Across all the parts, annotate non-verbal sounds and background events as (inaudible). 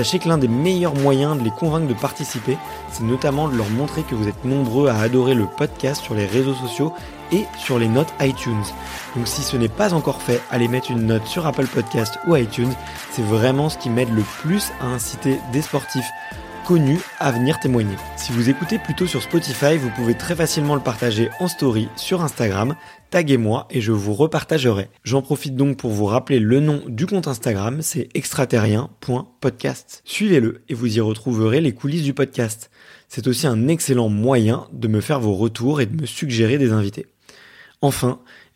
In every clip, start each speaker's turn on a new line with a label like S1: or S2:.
S1: Sachez que l'un des meilleurs moyens de les convaincre de participer, c'est notamment de leur montrer que vous êtes nombreux à adorer le podcast sur les réseaux sociaux et sur les notes iTunes. Donc si ce n'est pas encore fait, allez mettre une note sur Apple Podcast ou iTunes. C'est vraiment ce qui m'aide le plus à inciter des sportifs connus à venir témoigner. Si vous écoutez plutôt sur Spotify, vous pouvez très facilement le partager en story sur Instagram, taguez-moi et je vous repartagerai. J'en profite donc pour vous rappeler le nom du compte Instagram, c'est extraterrien.podcast. Suivez-le et vous y retrouverez les coulisses du podcast. C'est aussi un excellent moyen de me faire vos retours et de me suggérer des invités. Enfin,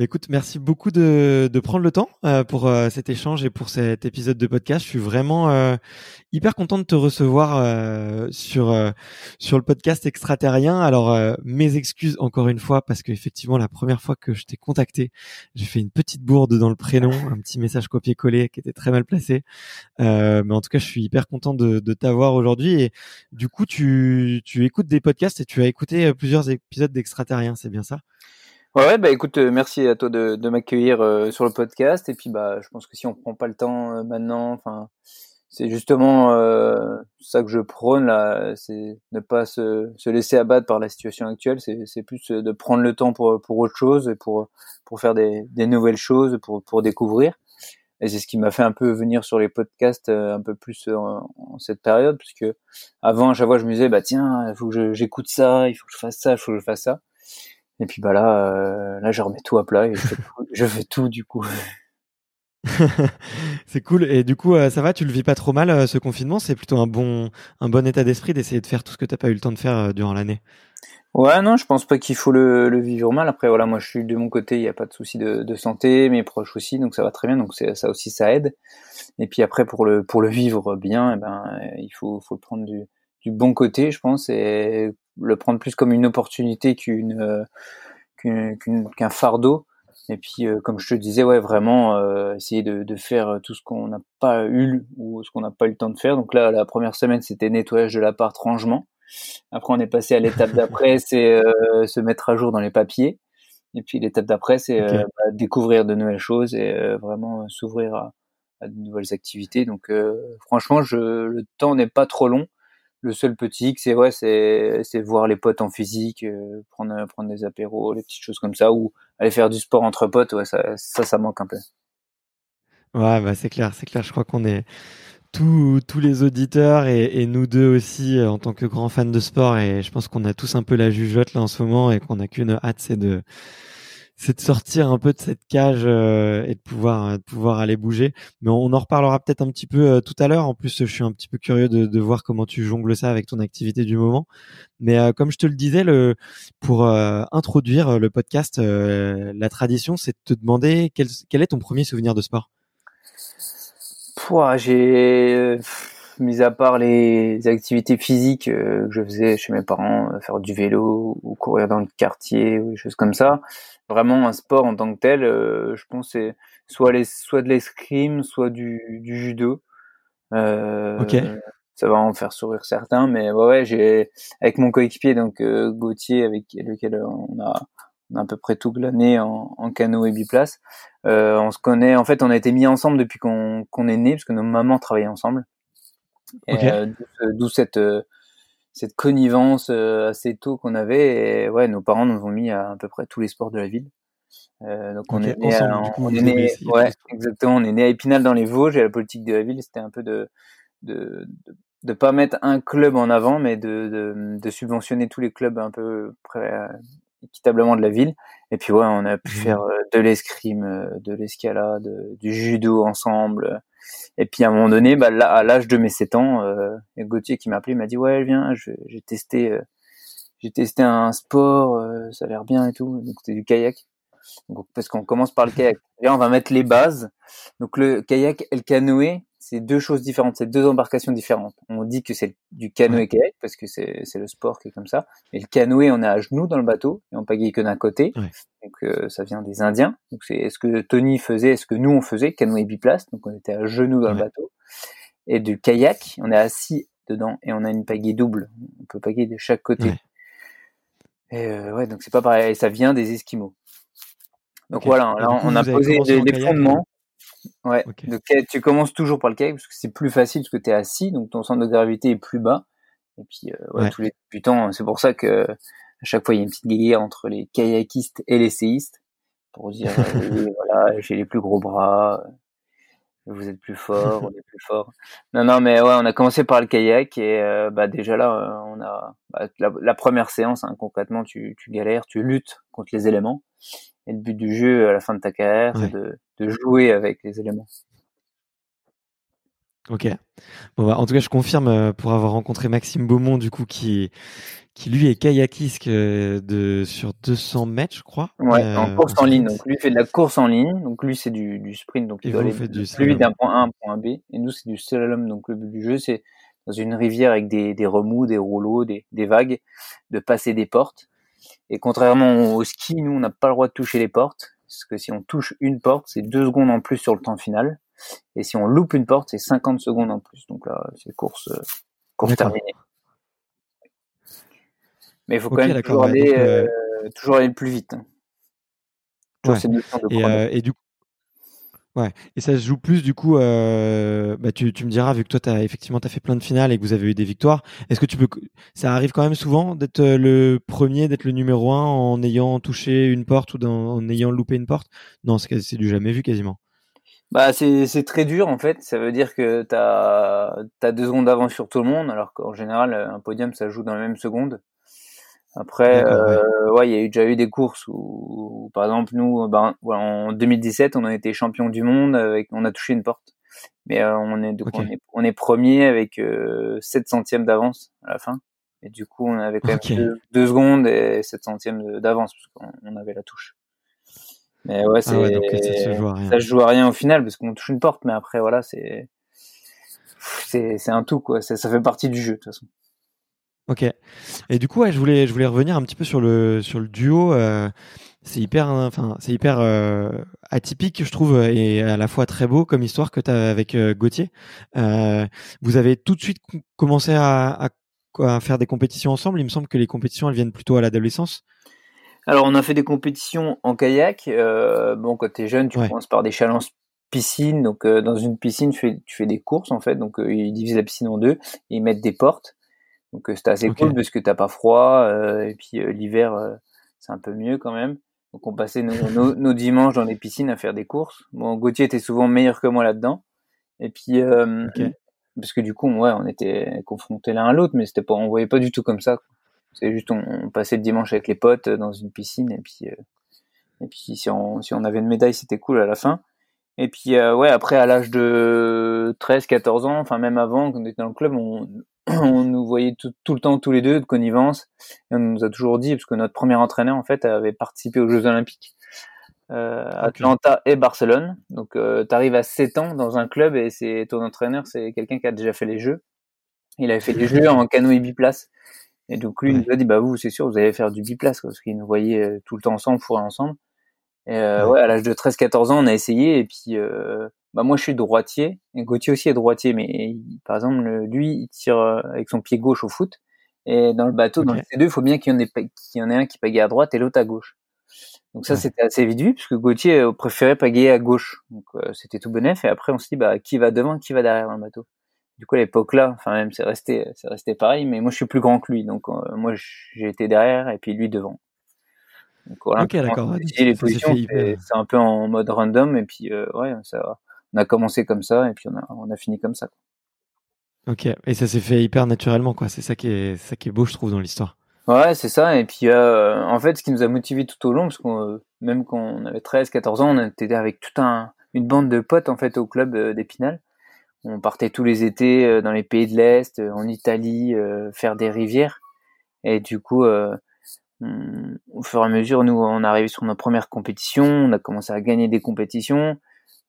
S1: Écoute, merci beaucoup de, de prendre le temps euh, pour euh, cet échange et pour cet épisode de podcast. Je suis vraiment euh, hyper content de te recevoir sur sur le podcast extraterrien. Alors mes excuses encore une fois parce qu'effectivement la première fois que je t'ai contacté, j'ai fait une petite bourde dans le prénom, (laughs) un petit message copié-collé qui était très mal placé. mais en tout cas, je suis hyper content de, de t'avoir aujourd'hui et du coup tu tu écoutes des podcasts et tu as écouté plusieurs épisodes d'extraterrien, c'est bien ça?
S2: Ouais, bah écoute, euh, merci à toi de, de m'accueillir euh, sur le podcast. Et puis, bah, je pense que si on prend pas le temps euh, maintenant, enfin, c'est justement ça que je prône là, c'est ne pas se, se, laisser abattre par la situation actuelle. C'est plus de prendre le temps pour pour autre chose et pour pour faire des, des nouvelles choses, pour pour découvrir. Et c'est ce qui m'a fait un peu venir sur les podcasts un peu plus en, en cette période, puisque avant à chaque fois je me disais bah tiens, il faut que j'écoute ça, il faut que je fasse ça, il faut que je fasse ça. Et puis bah là, euh, là je remets tout à plat et je fais tout, (laughs) du coup. (laughs)
S1: c'est cool. Et du coup, euh, ça va Tu le vis pas trop mal euh, ce confinement? C'est plutôt un bon, un bon état d'esprit d'essayer de faire tout ce que t'as pas eu le temps de faire durant l'année?
S2: Ouais, non, je pense pas qu'il faut le, le, vivre mal. Après, voilà, moi je suis de mon côté, il n'y a pas de souci de, de, santé, mes proches aussi, donc ça va très bien. Donc ça aussi, ça aide. Et puis après, pour le pour le vivre bien, eh ben, il faut faut le prendre du, du bon côté, je pense, et le prendre plus comme une opportunité qu'une euh, qu'un fardeau. Et puis, euh, comme je te disais, ouais, vraiment euh, essayer de, de, faire tout ce qu'on n'a pas eu ou ce qu'on n'a pas eu le temps de faire. Donc là, la première semaine, c'était nettoyage de l'appart, rangement. Après, on est passé à l'étape d'après, (laughs) c'est se mettre à jour dans les papiers. Et puis l'étape d'après, c'est bah, découvrir de nouvelles choses et vraiment s'ouvrir à, à, de nouvelles activités. Donc, franchement, je, le temps n'est pas trop long. Le seul petit c'est ouais, c'est voir les potes en physique, euh, prendre prendre des apéros, les petites choses comme ça, ou aller faire du sport entre potes. Ouais, ça ça, manque un peu.
S1: Ouais, bah c'est clair, c'est clair. Je crois qu'on est tous, tous les auditeurs et, et, nous deux aussi euh, en tant que grands fans de sport et je pense qu'on a tous un peu la jugeote là en ce moment et qu'on a qu'une hâte, c'est de c'est de sortir un peu de cette cage euh, et de pouvoir euh, de pouvoir aller bouger. Mais on, en reparlera peut-être un petit peu euh, tout à l'heure. En plus, je suis un petit peu curieux de, de, voir comment tu jongles ça avec ton activité du moment. Mais comme je te le disais, le, pour introduire le podcast, la tradition, c'est de te demander quel, quel est ton premier souvenir de sport?
S2: J'ai mis à part les activités physiques que je faisais chez mes parents, faire du vélo ou courir dans le quartier ou des choses comme ça, vraiment un sport en tant que tel, je pense c'est soit les soit de l'escrime, soit du, du judo.
S1: ok
S2: ça va en faire sourire certains, mais ouais, ouais j'ai avec mon coéquipier donc euh, Gauthier avec lequel on a, on a à peu près tout glané en, en canot et biplace. Euh, on se connaît, en fait, on a été mis ensemble depuis qu'on qu'on est né parce que nos mamans travaillaient ensemble. Euh, d'où cette euh, cette connivence assez tôt qu'on avait. Et ouais, nos parents nous ont mis à à peu près tous les sports de la ville. Euh, donc on est né, on est né, ouais, exactement, on est né à Épinal dans les Vosges et la politique de la ville, c'était un peu de de, de, de pas mettre un club en avant, mais de, de, de subventionner tous les clubs un peu près, euh, équitablement de la ville. Et puis ouais, on a pu mmh. faire euh, de l'escrime, euh, de l'escalade, du judo ensemble. Et puis à un moment donné, bah, à l'âge de mes 7 ans, euh, Gauthier qui m'a appelé, m'a dit ouais viens, j'ai testé, j'ai testé un sport, ça a l'air bien et tout. C'était du kayak. Parce qu'on commence par le kayak. Et on va mettre les bases. Donc le kayak et le canoë, c'est deux choses différentes, c'est deux embarcations différentes. On dit que c'est du canoë-kayak parce que c'est le sport qui est comme ça. Et le canoë, on est à genoux dans le bateau et on pagaille que d'un côté. Donc euh, ça vient des Indiens. Donc c'est ce que Tony faisait, ce que nous on faisait, canoë biplace? Donc on était à genoux dans le bateau. Et du kayak, on est assis dedans et on a une pagaie double. On peut pagayer de chaque côté. Et euh, ouais, donc c'est pas pareil. Et ça vient des Esquimaux. Donc voilà, là, on a posé les fondements. Ouais. Donc tu commences toujours par le kayak parce que c'est plus facile parce que tu es assis, donc ton centre de gravité est plus bas. Et puis euh, ouais, tous les débutants, c'est pour ça que à chaque fois il y a une petite guerre entre les kayakistes et les séistes pour dire (laughs) euh, voilà j'ai les plus gros bras, vous êtes plus fort, on est plus fort. Non non mais ouais on a commencé par le kayak et euh, bah déjà là on a bah, la, première séance hein, concrètement tu, tu galères, tu luttes contre les éléments et le but du jeu à la fin de ta carrière, c'est de, de, jouer avec les éléments.
S1: Ok. Bon, bah, en tout cas, je confirme euh, pour avoir rencontré Maxime Beaumont, du coup, qui, qui lui est kayakiste euh, de sur 200 mètres, je crois.
S2: Ouais, en euh, course en, ligne. Donc lui fait de la course en ligne. Donc lui c'est du, du sprint, donc il doit aller plus vite d'un point A à un point B. Et nous c'est du slalom. Donc le but du jeu c'est dans une rivière avec des, des remous, des rouleaux, des, des vagues, de passer des portes. Et contrairement au ski, nous, on n'a pas le droit de toucher les portes, parce que si on touche une porte, c'est deux secondes en plus sur le temps final. Et si on loupe une porte, c'est 50 secondes en plus. Donc là, c'est course, euh, course terminée. Mais il faut quand même toujours, aller, euh, euh, toujours aller plus vite. Hein.
S1: et, et, du coup, Ouais, et ça se joue plus du coup. Euh, bah tu, tu me diras vu que toi effectivement t'as fait plein de finales et que vous avez eu des victoires. Est-ce que tu peux Ça arrive quand même souvent d'être euh, le premier, d'être le numéro un en ayant touché une porte ou en ayant loupé une porte? Non, c'est du jamais vu quasiment.
S2: Bah c'est très dur en fait. Ça veut dire que t'as as deux secondes d'avance sur tout le monde, alors qu'en général un podium ça joue dans la même seconde. Après, euh, ouais, il y a eu, déjà eu des courses où, par exemple, nous, ben, en 2017, on a été champion du monde avec, on a touché une porte, mais euh, on est, donc, on est, premier avec euh, 7 centièmes d'avance à la fin. Et du coup, on avait quand même deux, secondes et 7 centièmes d'avance parce qu'on avait la touche. Mais ouais, ah c'est, ça, se joue à rien. ça se joue à rien au final parce qu'on touche une porte, mais après, voilà, c'est, c'est, c'est un tout quoi. Ça, ça fait partie du jeu de toute façon.
S1: Ok. Et du coup, ouais, je voulais, je voulais revenir un petit peu sur le sur le duo. Euh, c'est hyper, enfin, c'est hyper euh, atypique, je trouve, et à la fois très beau comme histoire que tu as avec euh, Gauthier. Euh, vous avez tout de suite commencé à, à, faire des compétitions ensemble. Il me semble que les compétitions, elles viennent plutôt à l'adolescence.
S2: Alors, on a fait des compétitions en kayak. bon, quand tu es jeune, tu commences par des challenges piscine. Donc, dans une piscine, tu fais, tu fais des courses en fait. Donc, ils divisent la piscine en deux et ils mettent des portes. Donc euh, c'était assez cool parce que t'as pas froid euh, et puis euh, l'hiver c'est un peu mieux quand même. Donc on passait nos, nos, dimanches dans les piscines à faire des courses. Bon, Gauthier était souvent meilleur que moi là-dedans. Et puis parce que du coup, ouais, on était confrontés l'un à l'autre, mais c'était pas, on voyait pas du tout comme ça. C'est juste on, passait le dimanche avec les potes dans une piscine et puis et puis si on si on avait une médaille, c'était cool à la fin. Et puis ouais, après à l'âge de 13, 14 ans, enfin même avant, quand on était dans le club, on, (clears throat) on nous voyait tout, le temps tous les deux de connivence et on nous a toujours dit parce que notre premier entraîneur en fait avait participé aux Jeux Olympiques Atlanta et Barcelone. Donc tu arrives à 7 ans dans un club et c'est ton entraîneur, c'est quelqu'un qui a déjà fait les jeux. Il avait fait les jeux en canoë biplace. Et donc lui, il nous a dit, bah vous, c'est sûr, vous allez faire du biplace, parce qu'il nous voyait tout le temps ensemble, fourrer ensemble. Et euh, ouais. à l'âge de 13-14 ans, on a essayé. Et puis, euh, bah moi, je suis droitier. Et Gauthier aussi est droitier, mais par exemple, lui, il tire euh, avec son pied gauche au foot. Et dans le bateau, dans les deux, il faut bien qu'il y en ait, qu'il y en ait un qui pagaie à droite et l'autre à gauche. Donc ça, c'était assez vite vu, puisque Gauthier euh, préférait pagayer à gauche. Donc euh, c'était tout bénef. Et après, on se dit, bah, qui va devant, qui va derrière dans le bateau? Du coup, à l'époque là, enfin même, c'est resté, c'est resté pareil. Mais moi, je suis plus grand que lui, donc moi, j'ai été derrière et puis lui devant.
S1: Donc, voilà, ok, d'accord.
S2: les positions, c'est un peu en mode random et puis euh, ouais, ça, on a commencé comme ça et puis on a, on a fini comme ça.
S1: Ok, et ça s'est fait hyper naturellement, quoi. C'est ça qui est, ça qui est beau, je trouve, dans l'histoire.
S2: Ouais, c'est ça. Et puis, euh, en fait, ce qui nous a motivé tout au long, parce qu'on, même quand on avait 13, 14 ans, on était avec toute un, une bande de potes, en fait, au club euh, d'Épinal. On partait tous les étés euh, dans les pays de l'Est, en Italie, faire des rivières. Et du coup, au fur et à mesure, nous, on arrivait sur nos premières compétitions, on a commencé à gagner des compétitions.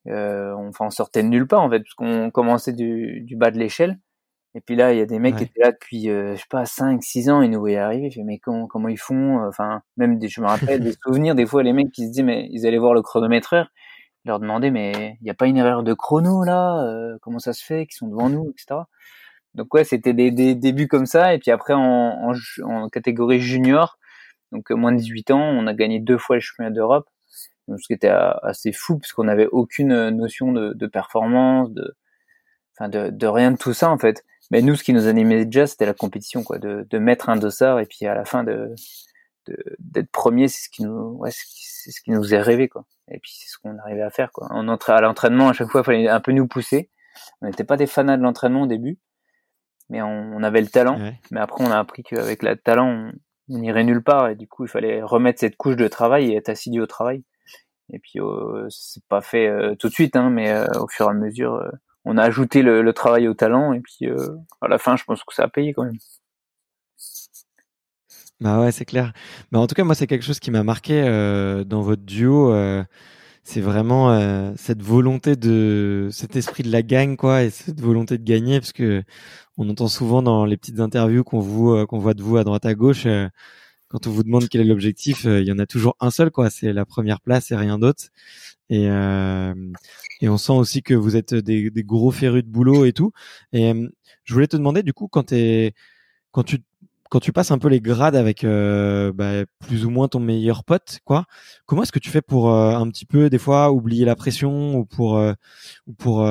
S2: Euh, on, enfin, on sortait de nulle part en fait, parce qu'on commençait du, du, bas de l'échelle. Et puis là, il y a des mecs qui étaient là depuis, euh, je sais pas, 5, 6 ans, ils nous voyaient arriver. Je mais comment, comment ils font Enfin, même des, je me rappelle des (laughs) souvenirs, des fois, les mecs qui se disaient, mais ils allaient voir le chronométreur, ils leur demandaient, mais il n'y a pas une erreur de chrono là euh, Comment ça se fait qu'ils sont devant nous, etc. Donc ouais, c'était des, des, débuts comme ça. Et puis après, en, en, en catégorie junior, donc moins de 18 ans, on a gagné deux fois le championnat d'Europe, ce qui était assez fou puisqu'on n'avait aucune notion de, de performance, de, enfin de, de, rien de tout ça en fait. Mais nous, ce qui nous animait déjà, c'était la compétition, quoi, de, de mettre un dossard et puis à la fin de d'être premier, c'est ce qui nous, ouais, c'est ce qui nous est rêvé, quoi. Et puis c'est ce qu'on arrivait à faire, quoi. On entrait à l'entraînement à chaque fois, il fallait un peu nous pousser. On n'était pas des fanats de l'entraînement au début, mais on, on avait le talent. Mais après, on a appris qu'avec le talent, on, on n'irait nulle part et du coup il fallait remettre cette couche de travail et être assidu au travail et puis euh, c'est pas fait euh, tout de suite hein, mais euh, au fur et à mesure euh, on a ajouté le, travail au talent et puis à la fin je pense que ça a payé quand même.
S1: Bah ouais c'est clair. Bah en tout cas moi c'est quelque chose qui m'a marqué dans votre duo c'est vraiment cette volonté de cet esprit de la gagne quoi et cette volonté de gagner parce que on entend souvent dans les petites interviews qu'on qu'on voit de vous à droite à gauche quand on vous demande quel est l'objectif il y en a toujours un seul quoi. C'est la première place et rien d'autre. Et et on sent aussi que vous êtes des, des gros férus de boulot et tout. Et je voulais te demander du coup quand quand tu quand tu passes un peu les grades avec euh, bah, plus ou moins ton meilleur pote, quoi, comment est-ce que tu fais pour euh, un petit peu des fois oublier la pression ou pour euh, ou pour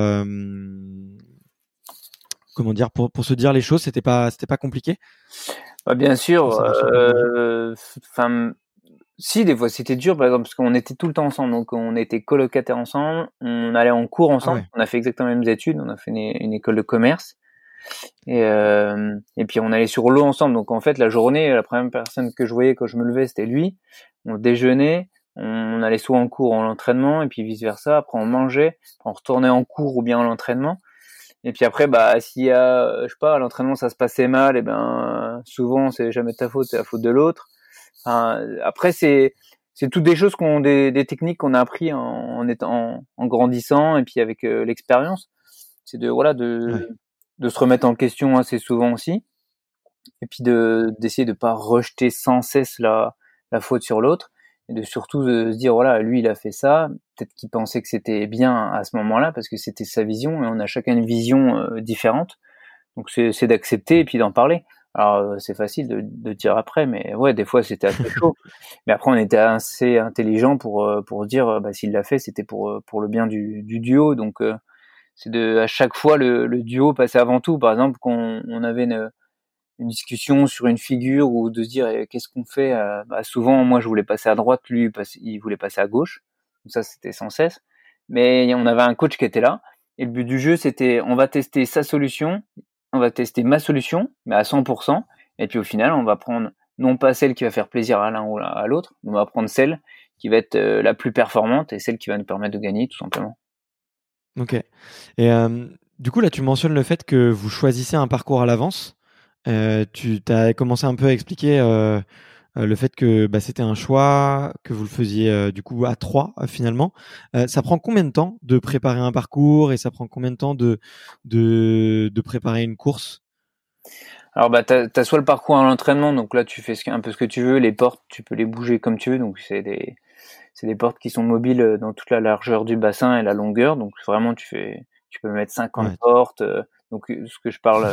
S1: comment dire pour, pour se dire les choses, c'était pas c'était pas compliqué?
S2: Bah, Bien sûr. Enfin, si des fois c'était dur, par exemple, parce qu'on était tout le temps ensemble, donc on était colocataires ensemble, on allait en cours ensemble, ah on a fait exactement les mêmes études, on a fait une école de commerce. Et, euh, et puis on allait sur l'eau ensemble. Donc en fait, la journée, la première personne que je voyais quand je me levais, c'était lui. On déjeunait, on allait soit en cours, en l'entraînement, et puis vice versa. Après, on mangeait, on retournait en cours ou bien en l'entraînement. Et puis après, bah, s'il y a, je sais pas, à l'entraînement ça se passait mal, et ben souvent c'est jamais ta faute, c'est la faute de l'autre. Enfin, après, c'est c'est toutes des choses qu'on, des, des techniques qu'on a appris en, en étant, en, grandissant et puis avec euh, l'expérience. C'est de voilà de de se remettre en question assez souvent aussi, et puis de d'essayer de pas rejeter sans cesse la la faute sur l'autre, et de surtout de se dire voilà lui il a fait ça, peut-être qu'il pensait que c'était bien à ce moment-là parce que c'était sa vision, et on a chacun une vision euh, différente, donc c'est d'accepter et puis d'en parler. Alors euh, c'est facile de, de dire après, mais ouais des fois c'était assez chaud. mais après on était assez intelligent pour euh, pour dire bah, s'il l'a fait c'était pour pour le bien du, du duo, donc c'est de à chaque fois le, le, duo passer avant tout. Par exemple, quand on avait une, une, discussion sur une figure ou de se dire eh, qu'est-ce qu'on fait. Euh, bah, souvent, moi, je voulais passer à droite, lui, il voulait passer à gauche. Donc ça, c'était sans cesse. Mais on avait un coach qui était là. Et le but du jeu, c'était on va tester sa solution, on va tester ma solution, mais à 100%. Et puis au final, on va prendre non pas celle qui va faire plaisir à l'un ou à l'autre, on va prendre celle qui va être euh, la plus performante et celle qui va nous permettre de gagner, tout simplement.
S1: Ok. Et euh, du coup, là, tu mentionnes le fait que vous choisissez un parcours à l'avance. Euh, tu as commencé un peu à expliquer euh, le fait que bah, c'était un choix, que vous le faisiez du coup à trois finalement. ça prend combien de temps de préparer un parcours et ça prend combien de temps de, de, de préparer une course?
S2: Alors bah t'as as soit le parcours à l'entraînement, donc là tu fais un peu ce que tu veux, les portes tu peux les bouger comme tu veux, donc c'est des c'est des portes qui sont mobiles euh, dans toute la largeur du bassin et la longueur, donc vraiment tu fais tu peux mettre 50 portes. Euh, donc euh, ce que je parle,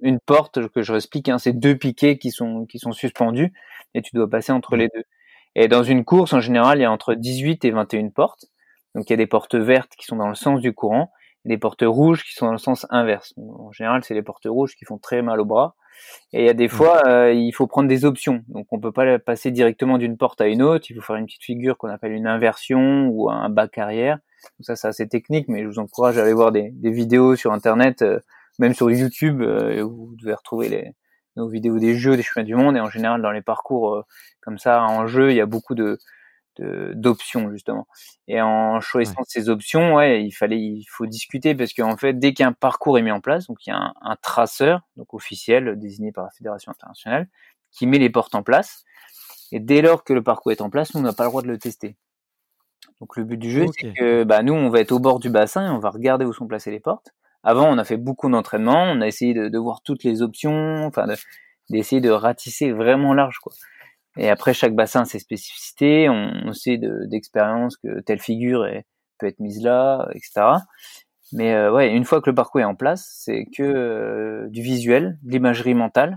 S2: une porte que je explique, hein, c'est deux piquets qui sont qui sont suspendus et tu dois passer entre les deux. Et dans une course en général il y a entre 18 et 21 portes, donc il y a des portes vertes qui sont dans le sens du courant des portes rouges qui sont dans le sens inverse. En général, c'est les portes rouges qui font très mal au bras. Et il y a des fois, euh, il faut prendre des options. Donc, on peut pas passer directement d'une porte à une autre. Il faut faire une petite figure qu'on appelle une inversion ou un bas arrière. Donc ça, c'est assez technique, mais je vous encourage à aller voir des, vidéos sur Internet, euh, même sur YouTube, euh, où vous devez retrouver les, nos vidéos des jeux, des chemins du monde. Et en général, dans les parcours comme ça, en jeu, il y a beaucoup de, d'options justement. Et en choisissant ces options, ouais, il fallait, il faut discuter parce qu'en fait, dès qu'un parcours est mis en place, donc il y a un, traceur, donc officiel, désigné par la fédération internationale, qui met les portes en place. Et dès lors que le parcours est en place, nous, on n'a pas le droit de le tester. Donc le but du jeu, c'est que bah, nous, on va être au bord du bassin et on va regarder où sont placées les portes. Avant, on a fait beaucoup d'entraînement, on a essayé de, de voir toutes les options, enfin d'essayer de ratisser vraiment large, quoi. Et après, chaque bassin a ses spécificités. On, sait d'expérience que telle figure peut être mise là, etc. Mais euh, ouais, une fois que le parcours est en place, c'est que euh, du visuel, de l'imagerie mentale,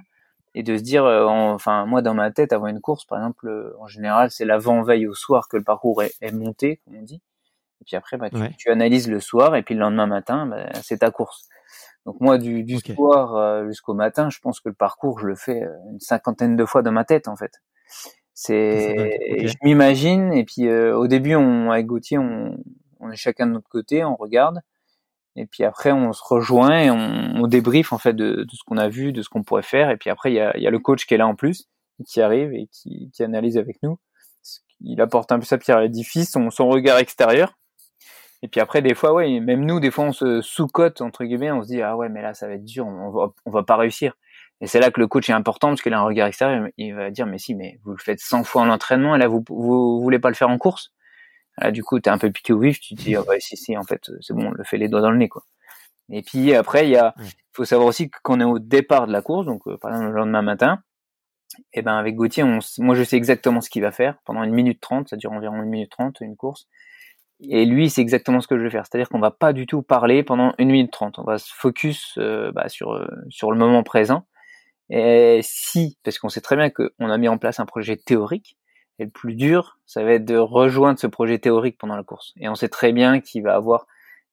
S2: et de se dire, euh, enfin moi dans ma tête avant une course, par exemple, en général, c'est l'avant-veille au soir que le parcours est, monté, comme on dit. Et puis après, bah, tu, analyses le soir, et puis le lendemain matin, bah, c'est ta course. Donc moi, du, du soir jusqu'au matin, je pense que le parcours, je le fais une cinquantaine de fois dans ma tête, en fait. C'est, je m'imagine. Et puis euh, au début, on avec Gauthier, on, on est chacun de notre côté, on regarde. Et puis après, on se rejoint et on, on débrief en fait de, de ce qu'on a vu, de ce qu'on pourrait faire. Et puis après, il y a, y a, le coach qui est là en plus, qui arrive et qui, qui analyse avec nous. Il apporte un peu sa pierre à l'édifice, son, son regard extérieur. Et puis après, des fois, ouais, même nous, des fois, on se sous-cote entre guillemets, on se dit ah ouais, mais là, ça va être dur, on va, on va pas réussir. Et c'est là que le coach est important parce qu'il a un regard extérieur. Il va dire, mais si, mais vous le faites 100 fois en entraînement et là, vous, vous, voulez pas le faire en course? Là, du coup, t'es un peu piqué au vif. Tu te dis, oh, bah, si, si, en fait, c'est bon, on le fait les doigts dans le nez, quoi. Et puis après, il y a, faut savoir aussi qu'on est au départ de la course. Donc, euh, par exemple, le lendemain matin, et eh ben, avec Gauthier, on, moi, je sais exactement ce qu'il va faire pendant une minute trente. Ça dure environ une minute trente, une course. Et lui, c'est exactement ce que je vais faire. C'est-à-dire qu'on va pas du tout parler pendant une minute trente. On va se focus euh, bah, sur euh, sur le moment présent et si, parce qu'on sait très bien qu'on a mis en place un projet théorique, et le plus dur, ça va être de rejoindre ce projet théorique pendant la course. Et on sait très bien qu'il va avoir,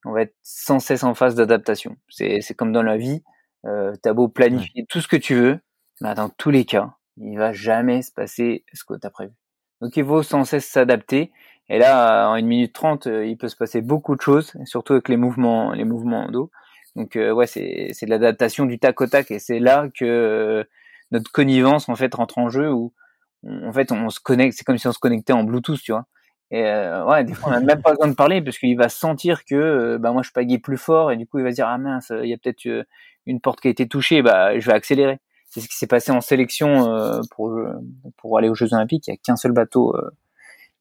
S2: on va être sans cesse en phase d'adaptation. C'est, c'est comme dans la vie, euh, t'as beau planifier tout ce que tu veux, mais dans tous les cas, il va jamais se passer ce que t'as prévu. Donc il faut sans cesse s'adapter. Et là, en une minute trente, euh, il peut se passer beaucoup de choses, surtout avec les mouvements, les mouvements d'eau. Donc euh, ouais, c'est c'est de l'adaptation du tac au tac et c'est là que euh, notre connivence en fait rentre en jeu où en fait on se connecte, c'est comme si on se connectait en Bluetooth, tu vois. Et euh, ouais, des fois on n'a même pas besoin de parler parce qu'il va sentir que bah moi je pagaie plus fort et du coup il va se dire ah mince, il y a peut-être une porte qui a été touchée, bah je vais accélérer. C'est ce qui s'est passé en sélection pour pour aller aux Jeux Olympiques. Il y a qu'un seul bateau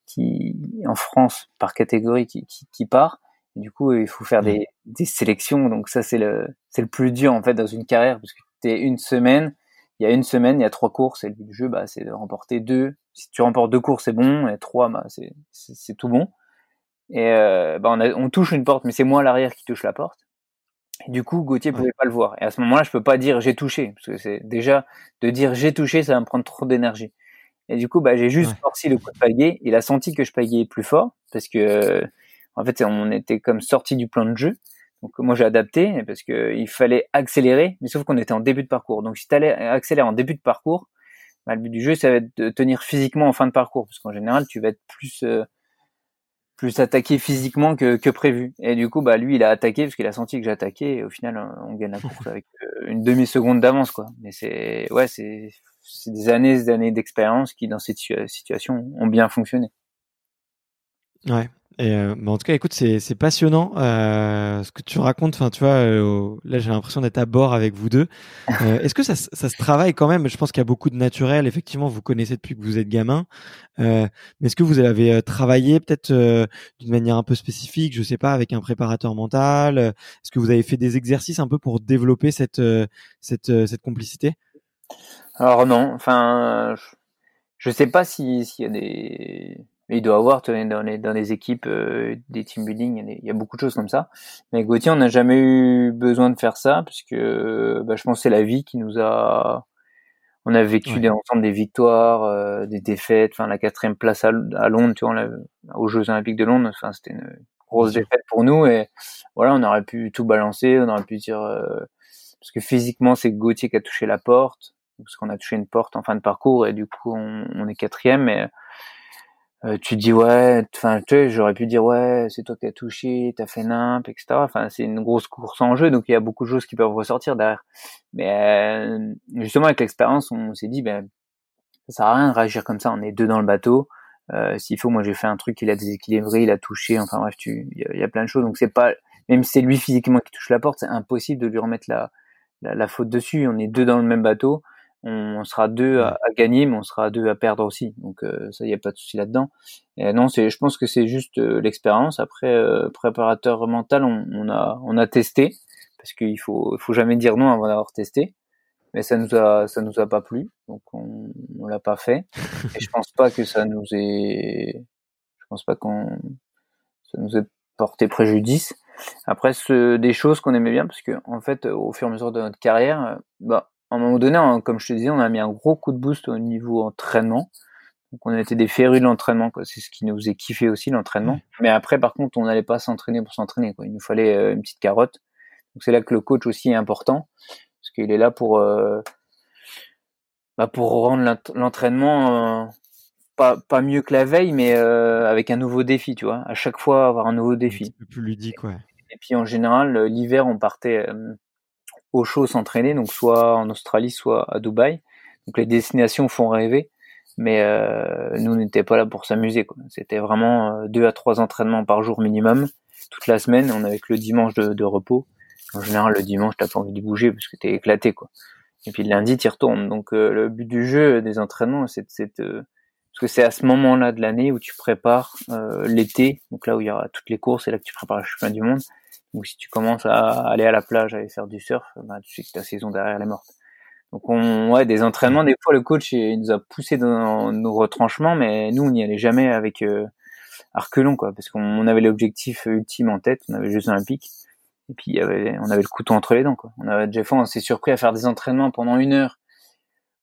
S2: qui en France par catégorie qui, qui, qui part du coup, il faut faire des, des sélections. Donc ça, c'est le, c'est le plus dur en fait dans une carrière parce que tu es une semaine. Il y a une semaine, il y a trois courses et le but du jeu, bah, c'est de remporter deux. Si tu remportes deux courses, c'est bon. Et trois, bah, c'est, tout bon. Et euh, bah, on, a, on touche une porte, mais c'est moi l'arrière qui touche la porte. Et du coup, Gauthier pouvait pas le voir. Et à ce moment-là, je peux pas dire j'ai touché, parce que c'est déjà de dire j'ai touché, ça va me prendre trop d'énergie. Et du coup, bah, j'ai juste forcé le coup de pagaie. Il a senti que je pagayais plus fort, parce que en fait, on était comme sorti du plan de jeu. Donc moi j'ai adapté parce que il fallait accélérer, mais sauf qu'on était en début de parcours. Donc si tu allais accélérer en début de parcours, bah, le but du jeu ça va être de tenir physiquement en fin de parcours, parce qu'en général tu vas être plus euh, plus attaqué physiquement que, que prévu. Et du coup bah lui il a attaqué parce qu'il a senti que j'attaquais et au final on gagne la course avec euh, une demi seconde d'avance quoi. Mais c'est ouais c'est c'est des années des années d'expérience qui dans cette situation ont bien fonctionné.
S1: Ouais, Et euh, mais en tout cas, écoute, c'est c'est passionnant euh, ce que tu racontes. Enfin, tu vois, euh, là, j'ai l'impression d'être à bord avec vous deux. (laughs) Euh, Est-ce que ça, ça se travaille quand même? Je pense qu'il y a beaucoup de naturel. Effectivement, vous connaissez depuis que vous êtes gamin. Euh, mais est-ce que vous avez travaillé peut-être d'une manière un peu spécifique Je sais pas, avec un préparateur mental? Est-ce que vous avez fait des exercices un peu pour développer cette cette cette complicité?
S2: Alors non. Enfin, je, je sais pas si s'il y a des mais il doit avoir dans les, dans les équipes euh, des team building, il y, a, beaucoup de choses comme ça. Mais Gauthier, on n'a jamais eu besoin de faire ça parce que bah, je pense que c'est la vie qui nous a. On a vécu des, ensemble des victoires, euh, des défaites. Enfin, la quatrième place à, Londres, tu vois, aux Jeux Olympiques de Londres. Enfin, c'était une grosse défaite pour nous et voilà, on aurait pu tout balancer, on aurait pu dire euh, parce que physiquement, c'est Gauthier qui a touché la porte parce qu'on a touché une porte en fin de parcours et du coup, on, on est quatrième. Euh, tu dis ouais, enfin tu sais, j'aurais pu dire ouais, c'est toi qui as touché, t'as fait nimp, etc. Enfin c'est une grosse course en jeu, donc il y a beaucoup de choses qui peuvent ressortir derrière. Mais euh, justement avec l'expérience, on s'est dit ben ça sert à rien de réagir comme ça. On est deux dans le bateau. Euh, S'il faut, moi j'ai fait un truc, il a déséquilibré, il a touché. Enfin bref, tu, il y, a plein de choses. Donc c'est pas, même si c'est lui physiquement qui touche la porte, c'est impossible de lui remettre la, la, la faute dessus. On est deux dans le même bateau on, sera deux à, gagner, mais on sera deux à perdre aussi. Donc euh, ça, il n'y a pas de souci là-dedans. Et non, c'est, je pense que c'est juste euh, l'expérience. Après, euh, préparateur mental, on, on, a, on a testé parce qu'il faut, faut jamais dire non avant d'avoir testé. Mais ça nous a, ça nous a pas plu, donc on, on l'a pas fait. Et je pense pas que ça nous ait, je pense pas qu'on, ça nous ait porté préjudice. Après, ce, des choses qu'on aimait bien, parce que en fait, au fur et à mesure de notre carrière, bah, à un moment donné, comme je te disais, on a mis un gros coup de boost au niveau entraînement. Donc on été des férus de l'entraînement, C'est ce qui nous faisait kiffer aussi l'entraînement. Mais après, par contre, on n'allait pas s'entraîner pour s'entraîner, Il nous fallait euh, une petite carotte. Donc c'est là que le coach aussi est important, parce qu'il est là pour euh, bah, pour rendre l'entraînement euh, pas pas mieux que la veille, mais avec un nouveau défi, tu vois. À chaque fois avoir un nouveau défi.
S1: Un peu plus ludique, ouais.
S2: Et puis en général, l'hiver, on partait au chaud s'entraîner, donc soit en Australie, soit à Dubaï. Donc les destinations font rêver, mais euh, nous n'étions pas là pour s'amuser. C'était vraiment euh, deux à trois entraînements par jour minimum, toute la semaine. On avait que le dimanche de, repos. En général, le dimanche, t'as pas envie de bouger parce que t'es éclaté, quoi. Et puis le lundi, t'y retournes. Donc euh, le but du jeu, des entraînements, c'est de parce que c'est à ce moment-là de l'année où tu prépares l'été, donc là où il y aura toutes les courses, c'est là que tu prépares le championnat du monde. Donc si tu commences à aller à la plage, à aller faire du surf, bah, tu sais que ta saison derrière elle est morte. Donc on, ouais, des entraînements, des fois le coach il nous a poussé dans nos retranchements, mais nous on n'y allait jamais avec euh, Arcelon quoi, parce qu'on avait l'objectif ultime en tête, on avait les Jeux Olympiques, et puis y avait, on avait le couteau entre les dents quoi. On avait déjà fait, on s'est surpris à faire des entraînements pendant une heure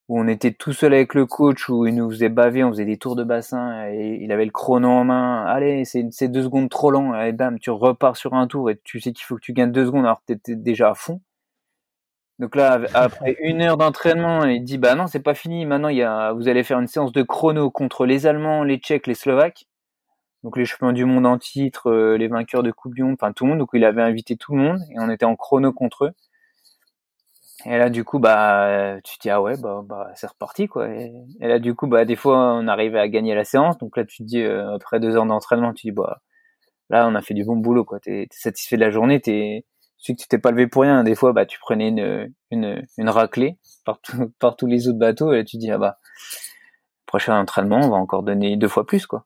S2: où on était tout seul avec le coach, où il nous faisait baver, on faisait des tours de bassin, et il avait le chrono en main. Allez, c'est deux secondes trop long, et bam, tu repars sur un tour, et tu sais qu'il faut que tu gagnes deux secondes alors que t'étais déjà à fond. Donc là, après (laughs) une heure d'entraînement, il dit, bah non, c'est pas fini, maintenant il y a, vous allez faire une séance de chrono contre les Allemands, les Tchèques, les Slovaques. Donc les champions du monde en titre, euh, les vainqueurs de Coupe du Monde, enfin tout le monde. Donc il avait invité tout le monde, et on était en chrono contre eux. Et là, du coup, bah, tu te dis, ah ouais, bah, bah c'est reparti, quoi. Et, là, du coup, bah, des fois, on arrivait à gagner la séance. Donc là, tu te dis, euh, après deux heures d'entraînement, tu te dis, bah, là, on a fait du bon boulot, quoi. T'es, es satisfait de la journée, t'es, tu que tu t'es pas levé pour rien. Des fois, bah, tu prenais une, raclée par, (laughs) par tous les autres bateaux. Et là, tu te dis, ah bah, prochain entraînement, on va encore donner deux fois plus, quoi.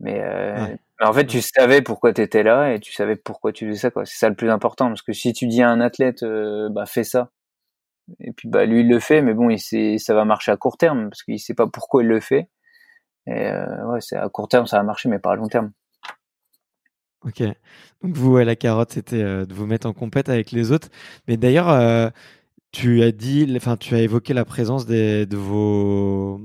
S2: Mais, euh, mais en fait, tu savais pourquoi tu étais là et tu savais pourquoi tu faisais ça. quoi. C'est ça le plus important. Parce que si tu dis à un athlète, euh, bah fais ça, et puis bah lui il le fait, mais bon, il sait, ça va marcher à court terme parce qu'il sait pas pourquoi il le fait. Et euh, ouais, c'est à court terme ça va marcher, mais pas à long terme.
S1: Ok. Donc vous, la carotte, c'était euh, de vous mettre en compète avec les autres. Mais d'ailleurs, tu as dit, enfin, tu as évoqué la présence des, de vos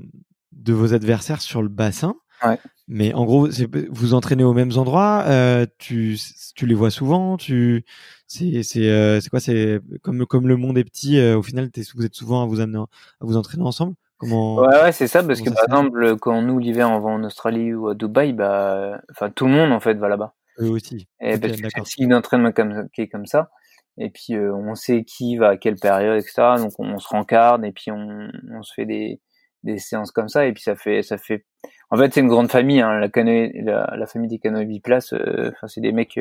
S1: de vos adversaires sur le bassin.
S2: Ouais.
S1: Mais en gros, vous entraînez aux mêmes endroits, euh, tu, tu les vois souvent, tu, c'est, c'est, euh, c'est quoi, c'est comme comme le monde est petit, euh, au final, vous êtes souvent à vous amener, à vous entraîner ensemble? Comment
S2: Ouais, ouais, c'est ça, parce que par exemple, quand nous l'hiver on va en Australie ou à Dubaï, bah, enfin tout le monde en fait va là-bas.
S1: Eux aussi.
S2: Et parce que c'est une entraînement comme qui est comme ça. Et puis on sait qui va à quelle période, etc. Donc on, se rencarde et puis on, on se fait des des séances comme ça et puis ça fait ça fait en fait, c'est une grande famille. Hein, la, canoë, la, famille des canoës biplaces, enfin, c'est des mecs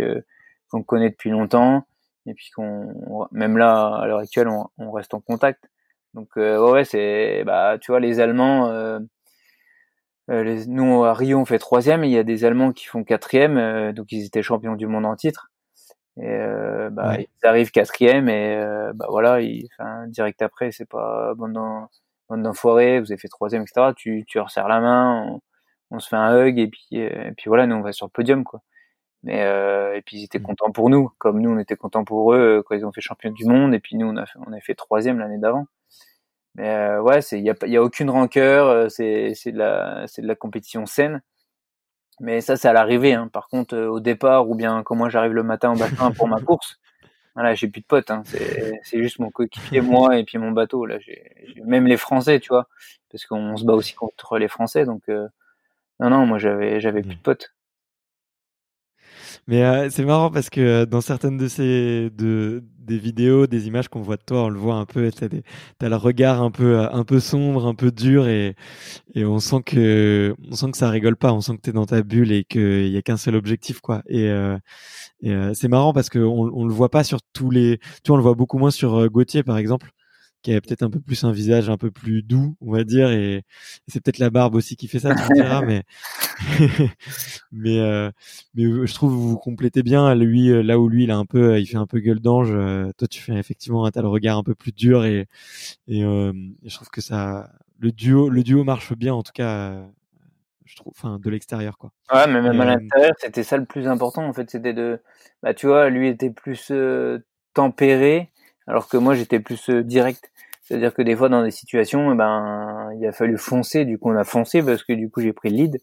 S2: qu'on connaît depuis longtemps et puis qu'on, même là, à l'heure actuelle, on, on, reste en contact. Donc ouais, c'est, bah, tu vois, les Allemands. Les, nous à Rio on fait troisième, il y a des Allemands qui font quatrième, donc ils étaient champions du monde en titre. Et euh, bah, ils arrivent quatrième et euh, bah voilà, ils, direct après, c'est pas bon d'enfoiré, vous avez fait troisième, etc. Tu, tu resserres la main, on, on, se fait un hug et puis, euh, et puis voilà, nous on va sur le podium quoi. Mais euh, et puis ils étaient mm. contents pour nous, comme nous on était contents pour eux quand ils ont fait champion du monde et puis nous on a fait, on a fait troisième l'année d'avant. Mais ouais, c'est il y a, y a aucune rancœur, c'est c'est de la c'est de la compétition saine. Mais ça, c'est à l'arrivée. Hein. Par contre, euh, au départ, ou bien quand moi j'arrive le matin au bassin pour ma course, voilà, j'ai plus de potes. Hein. C'est juste mon coéquipier, moi, et puis mon bateau. Là, j'ai même les Français, tu vois, parce qu'on se bat aussi contre les Français. Donc, euh, non, non, moi j'avais j'avais plus de potes.
S1: Mais euh, c'est marrant parce que euh, dans certaines de ces de, des vidéos, des images qu'on voit de toi, on le voit un peu. T'as, des, t'as le regard un peu euh, un peu sombre, un peu dur, et et on sent que on sent que ça rigole pas. On sent que t'es dans ta bulle et qu'il y a qu'un seul objectif, quoi. Et, et c'est marrant parce que on, on le voit pas sur tous les. Tu vois, on le voit beaucoup moins sur Gauthier, par exemple qui a peut-être un peu plus un visage un peu plus doux, on va dire, et, c'est peut-être la barbe aussi qui fait ça, tu me diras, (laughs) mais (laughs) mais euh, mais je trouve que vous, complétez bien. Lui, euh, là où lui, il a un peu, il fait un peu gueule d'ange. Euh, toi, tu fais effectivement, t'as le regard un peu plus dur et et, je trouve que ça, le duo, le duo marche bien en tout cas. je trouve, enfin, de l'extérieur, quoi.
S2: Ouais, mais même à l'intérieur, c'était ça le plus important, en fait, c'était de, bah, tu vois, lui était plus tempéré, alors que moi, j'étais plus direct. C'est-à-dire que des fois, dans des situations, eh ben, il a fallu foncer. Du coup, on a foncé parce que du coup, j'ai pris le lead.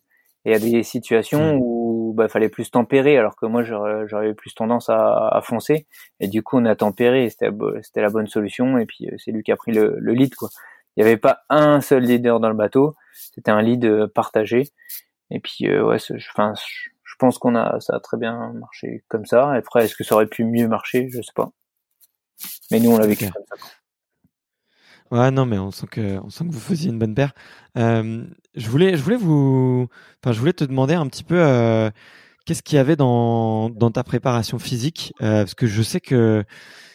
S2: Et il y a des situations mmh. où bah, fallait plus tempérer, alors que moi, j'aurais plus tendance à, à, foncer. Et du coup, on a tempéré. C'était la bonne solution. Et puis, euh, c'est lui qui a pris le, le lead. Quoi. Il n'y avait pas un seul leader dans le bateau. C'était un lead euh, partagé. Et puis, euh, ouais, enfin, je pense qu'on a, ça a très bien marché comme ça. Après, est-ce que ça aurait pu mieux marcher? Je sais pas. Mais nous, on l'a vécu comme ça.
S1: Ouais, non, mais on sent que, on sent que vous faisiez une bonne paire. Euh, je voulais, je voulais vous, enfin, je voulais te demander un petit peu, euh, qu'est-ce qu'il y avait dans, dans ta préparation physique, euh, parce que je sais que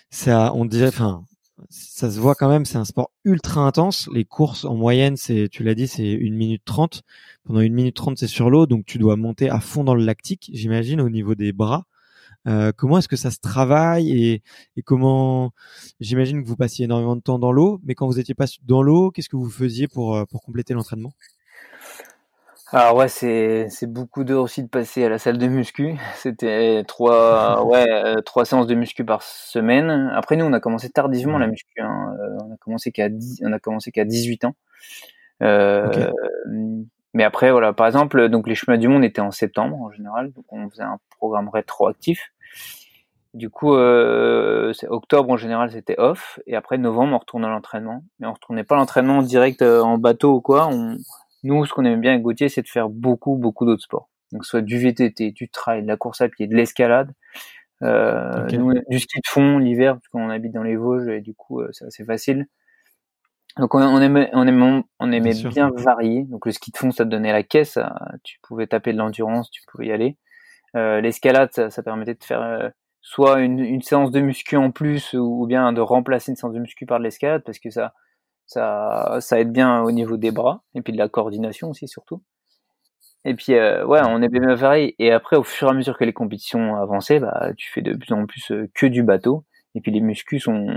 S1: ça, on dirait, enfin, ça se voit quand même, c'est un sport ultra intense. Les courses en moyenne, c'est, tu l'as dit, c'est une minute trente. Pendant une minute trente, c'est sur l'eau, donc tu dois monter à fond dans le lactique, j'imagine, au niveau des bras. Euh, comment est-ce que ça se travaille et, et comment J'imagine que vous passiez énormément de temps dans l'eau, mais quand vous étiez pas dans l'eau, qu'est-ce que vous faisiez pour euh, pour compléter l'entraînement?
S2: Alors ouais, c'est beaucoup d'heures aussi de passer à la salle de muscu. (laughs) C'était trois (laughs) ouais euh, trois séances de muscu par semaine. Après nous, on a commencé tardivement la muscu. Hein. On a commencé qu'à on a commencé qu'à 18 ans. Euh, Mais après voilà, par exemple, donc les chemins du monde étaient en septembre en général, donc on faisait un programme rétroactif. Du coup, euh, octobre en général c'était off, et après novembre on retourne à l'entraînement. Mais on retournait pas à l'entraînement direct euh, en bateau ou quoi. On... Nous, ce qu'on aimait bien avec Gauthier, c'est de faire beaucoup, beaucoup d'autres sports. Donc soit du VTT, du trail, de la course à pied, de l'escalade, euh, du ski de fond l'hiver parce qu'on habite dans les Vosges et du coup c'est assez facile. Donc on, aimait, on aimait, on aimait bien, varier. Donc le ski de fond, ça te donnait la caisse, tu pouvais taper de l'endurance, tu pouvais y aller. Euh, L'escalade, ça, ça, permettait de faire soit une, séance de muscu en plus, ou, bien de remplacer une séance de muscu par de l'escalade, parce que ça, ça, aide bien au niveau des bras et puis de la coordination aussi surtout. Et puis euh, ouais, on aimait bien varier. Et après, au fur et à mesure que les compétitions avançaient, bah tu fais de plus en plus euh, que du bateau. Et puis les muscles sont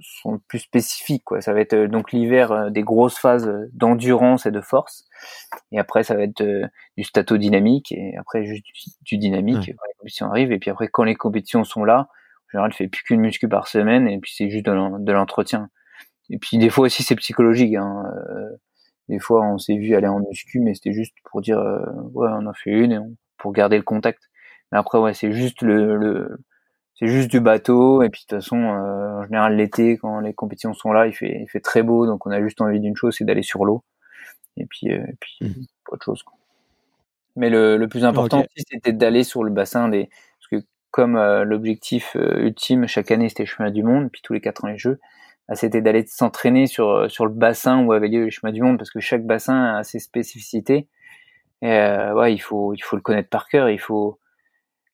S2: sont plus spécifiques quoi. Ça va être euh, donc l'hiver euh, des grosses phases d'endurance et de force. Et après ça va être euh, du stato dynamique et après juste du, dynamique quand les compétitions arrivent. Et puis après quand les compétitions sont là, en général, je fais plus qu'une muscu par semaine et puis c'est juste de l'entretien. Et puis des fois aussi c'est psychologique. Hein. Des fois on s'est vu aller en muscu, mais c'était juste pour dire ouais on a fait une et pour garder le contact. Mais après ouais c'est juste le, le c'est juste du bateau et puis de toute façon euh, en général l'été quand les compétitions sont là il fait il fait très beau donc on a juste envie d'une chose c'est d'aller sur l'eau et puis euh, et puis mmh. autre chose quoi. mais le, le plus important aussi c'était d'aller sur le bassin des parce que comme euh, l'objectif ultime chaque année c'était les chemins du monde puis tous les quatre ans les jeux bah, c'était d'aller s'entraîner sur sur le bassin où avait lieu les chemins du monde parce que chaque bassin a ses spécificités Et ouais, il faut il faut le connaître par cœur. Il faut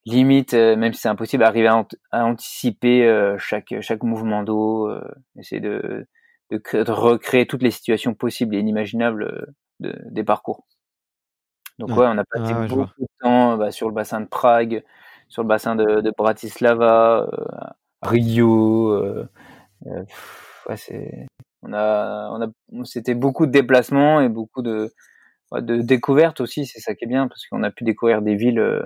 S2: limite, même si c'est impossible, arriver à, anticiper chaque chaque mouvement d'eau, essayer de de, de, recréer toutes les situations possibles et inimaginables de, des parcours. Donc ouais, on a passé beaucoup de temps bah, sur le bassin de Prague, sur le bassin de, de Bratislava, euh, Rio. Euh, euh, ouais, c'est, on a, on a, c'était beaucoup de déplacements et beaucoup de, de découvertes aussi. C'est ça qui est bien parce qu'on a pu découvrir des villes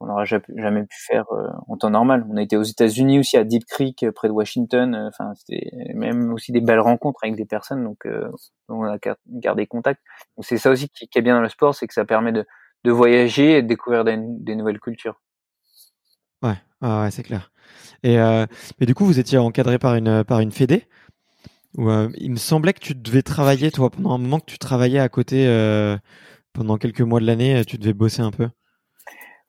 S2: on n'aura jamais pu faire euh, en temps normal. On a été aux États-Unis aussi à Deep Creek, euh, près de Washington. Euh, enfin, c'était même aussi des belles rencontres avec des personnes, donc, on a gardé contact. C'est ça aussi qui, est bien dans le sport, c'est que ça permet de, voyager et de découvrir des, nouvelles cultures.
S1: Ouais, c'est clair. Et mais du coup, vous étiez encadré par une par une fédé. Il me semblait que tu devais travailler, toi, pendant un moment que tu travaillais à côté, pendant quelques mois de l'année, tu devais bosser un peu.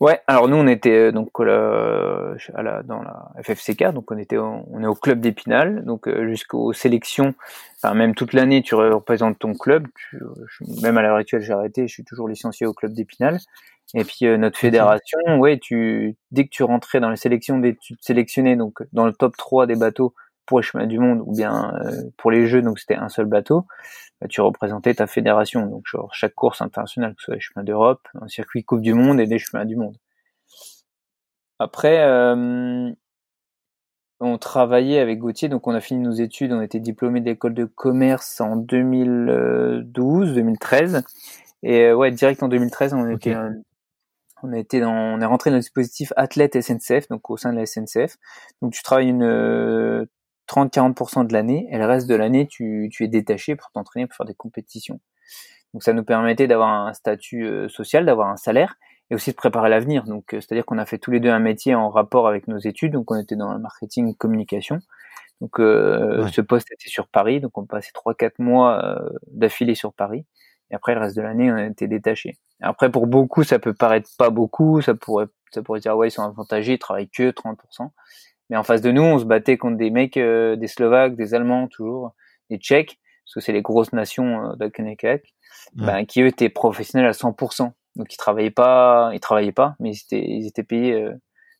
S2: Ouais, alors nous on était euh, donc euh, à la, dans la FFCK, donc on était on est au club d'Épinal, donc euh, jusqu'aux sélections, enfin même toute l'année tu représentes ton club. Tu, même à l'heure actuelle j'ai arrêté, je suis toujours licencié au club d'Épinal. Et puis notre fédération, ouais, tu dès que tu rentrais dans les sélections, tu te sélectionnais donc dans le top 3 des bateaux pour les chemins du monde ou bien pour les jeux, donc c'était un seul bateau. Bah, tu représentais ta fédération. Donc, chaque course internationale, que ce soit les chemins d'Europe, un circuit Coupe du Monde et des chemins du monde. Après, euh, on travaillait avec Gauthier, donc on a fini nos études, on était diplômé de l'école de commerce en 2012, 2013. Et euh, ouais, direct en 2013, on était, on a été dans, on est rentré dans le dispositif athlète SNCF, donc au sein de la SNCF. Donc tu travailles une 30-40% de l'année, et le reste de l'année, tu, tu es détaché pour t'entraîner, pour faire des compétitions. Donc ça nous permettait d'avoir un statut euh, social, d'avoir un salaire, et aussi de préparer l'avenir. Donc euh, c'est-à-dire qu'on a fait tous les deux un métier en rapport avec nos études, donc on était dans le marketing communication. Donc euh, ce poste était sur Paris, donc on passait 3-4 mois d'affilée sur Paris. Et après le reste de l'année, on était détaché. Après pour beaucoup, ça peut paraître pas beaucoup, ça pourrait ça pourrait dire ouais ils sont avantagés, ils travaillent que 30%. Mais en face de nous, on se battait contre des mecs, euh, des Slovaques, des Allemands toujours, des Tchèques, parce que c'est les grosses nations euh, de ben, qui eux étaient professionnels à 100%. Donc ils travaillaient pas, ils travaillaient pas, mais ils étaient, ils étaient payés euh,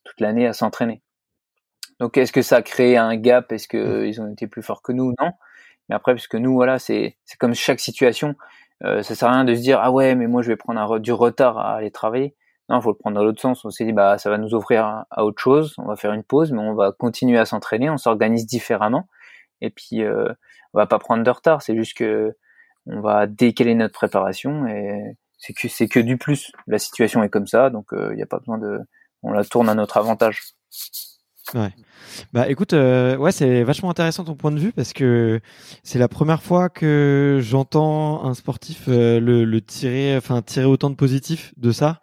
S2: toute l'année à s'entraîner. Donc est-ce que ça a créé un gap? Est-ce que ils ont été plus forts que nous? Non. Mais après, puisque nous, voilà, c'est c'est comme chaque situation. Euh, ça sert à rien de se dire ah ouais, mais moi je vais prendre un, du retard à aller travailler. Non, faut le prendre dans l'autre sens. On s'est dit, bah, ça va nous offrir à, autre chose. On va faire une pause, mais on va continuer à s'entraîner. On s'organise différemment. Et puis, euh, on va pas prendre de retard. C'est juste que on va décaler notre préparation et c'est que c'est que du plus. La situation est comme ça, donc il euh, n'y a pas besoin de. On la tourne à notre avantage.
S1: Ouais. Bah écoute, euh, ouais, c'est vachement intéressant ton point de vue parce que c'est la première fois que j'entends un sportif euh, le, le, tirer, enfin tirer autant de positifs de ça.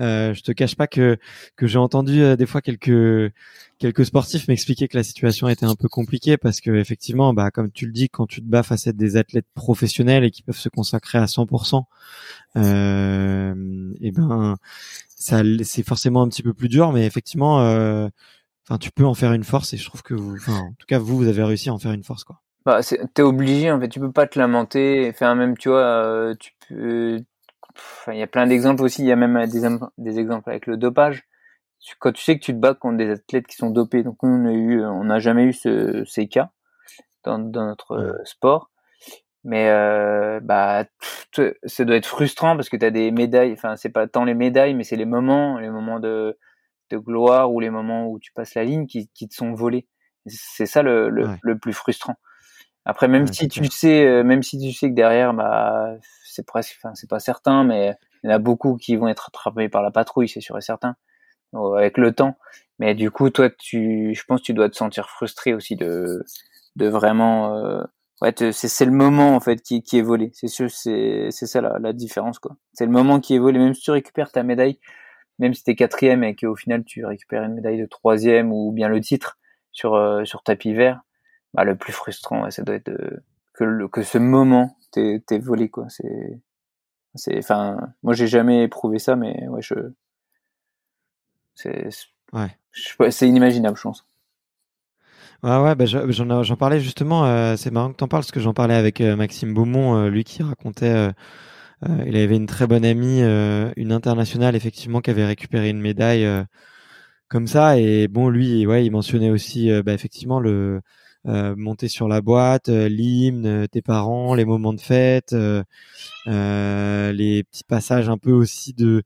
S1: Euh, je te cache pas que que j'ai entendu euh, des fois quelques quelques sportifs m'expliquer que la situation était un peu compliquée parce que effectivement, bah comme tu le dis, quand tu te bats face à des athlètes professionnels et qui peuvent se consacrer à 100%, euh, et ben ça c'est forcément un petit peu plus dur, mais effectivement enfin, tu peux en faire une force et je trouve que vous, enfin, en tout cas, vous, vous avez réussi à en faire une force, quoi.
S2: Bah, t'es obligé, en fait, tu peux pas te lamenter, faire même, tu vois, euh, tu peux, il y a plein d'exemples aussi, il y a même des, des exemples avec le dopage. Quand tu sais que tu te bats contre des athlètes qui sont dopés, donc nous, on a eu, on n'a jamais eu ce, ces cas dans, dans notre euh, sport. Mais euh, bah, ça doit être frustrant parce que tu as des médailles. Enfin, c'est pas tant les médailles, mais c'est les moments, les moments de de gloire ou les moments où tu passes la ligne qui, qui te sont volés. C'est ça le, le, plus frustrant. Après, même si tu sais, euh, même si tu sais que derrière, bah, c'est presque, enfin, c'est pas certain, mais il y en a beaucoup qui vont être attrapés par la patrouille, c'est sûr et certain, avec le temps. Mais du coup, toi, tu, je pense, que tu dois te sentir frustré aussi de, de vraiment, euh, ouais, c'est le moment en fait qui, qui est volé. C'est sûr, c'est, c'est ça la, la différence quoi. C'est le moment qui est volé. Même si tu récupères ta médaille, même si t'es quatrième et qu'au final tu récupères une médaille de troisième ou bien le titre sur euh, sur tapis vert, bah, le plus frustrant, ça doit être que le, que ce moment t'es t'es volé quoi. C'est c'est enfin moi j'ai jamais éprouvé ça, mais ouais je c'est ouais. c'est inimaginable je pense.
S1: Ouais, ouais, bah, j'en parlais justement. Euh, c'est marrant que t'en parles parce que j'en parlais avec euh, Maxime Beaumont, lui qui racontait il avait une très bonne amie, une internationale effectivement, qui avait récupéré une médaille comme ça. Et bon, lui, ouais, il mentionnait aussi, bah, effectivement, le euh, monter sur la boîte, euh, l'hymne, euh, tes parents, les moments de fête, les petits passages un peu aussi de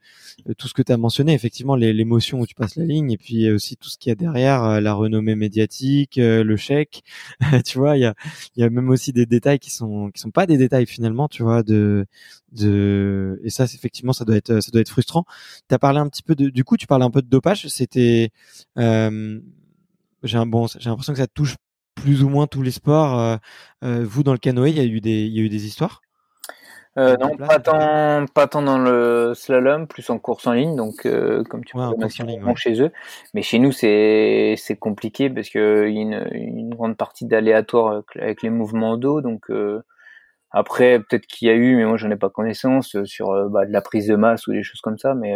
S1: tout ce que tu as mentionné, effectivement l'émotion où tu passes la ligne, et puis aussi tout ce qu'il y a derrière, la renommée médiatique, le chèque, (laughs) tu vois, il y a, y a même aussi des détails qui sont qui sont pas des détails finalement, tu vois, de de et ça effectivement ça doit être ça doit être frustrant. Tu as parlé un petit peu de du coup tu parlais un peu de dopage, c'était j'ai un bon j'ai l'impression que ça touche plus ou moins tous les sports. Euh, euh, vous, dans le canoë, il y a eu des, il y a eu des histoires?
S2: Euh, non, pas tant, pas tant dans le slalom, plus en course en ligne, donc comme tu vois, ouais, chez eux. Mais chez nous, c'est compliqué parce que y a une, une grande partie d'aléatoire avec les mouvements d'eau. Donc après, peut-être qu'il y a eu, mais moi j'en ai pas connaissance sur bah, de la prise de masse ou des choses comme ça. Mais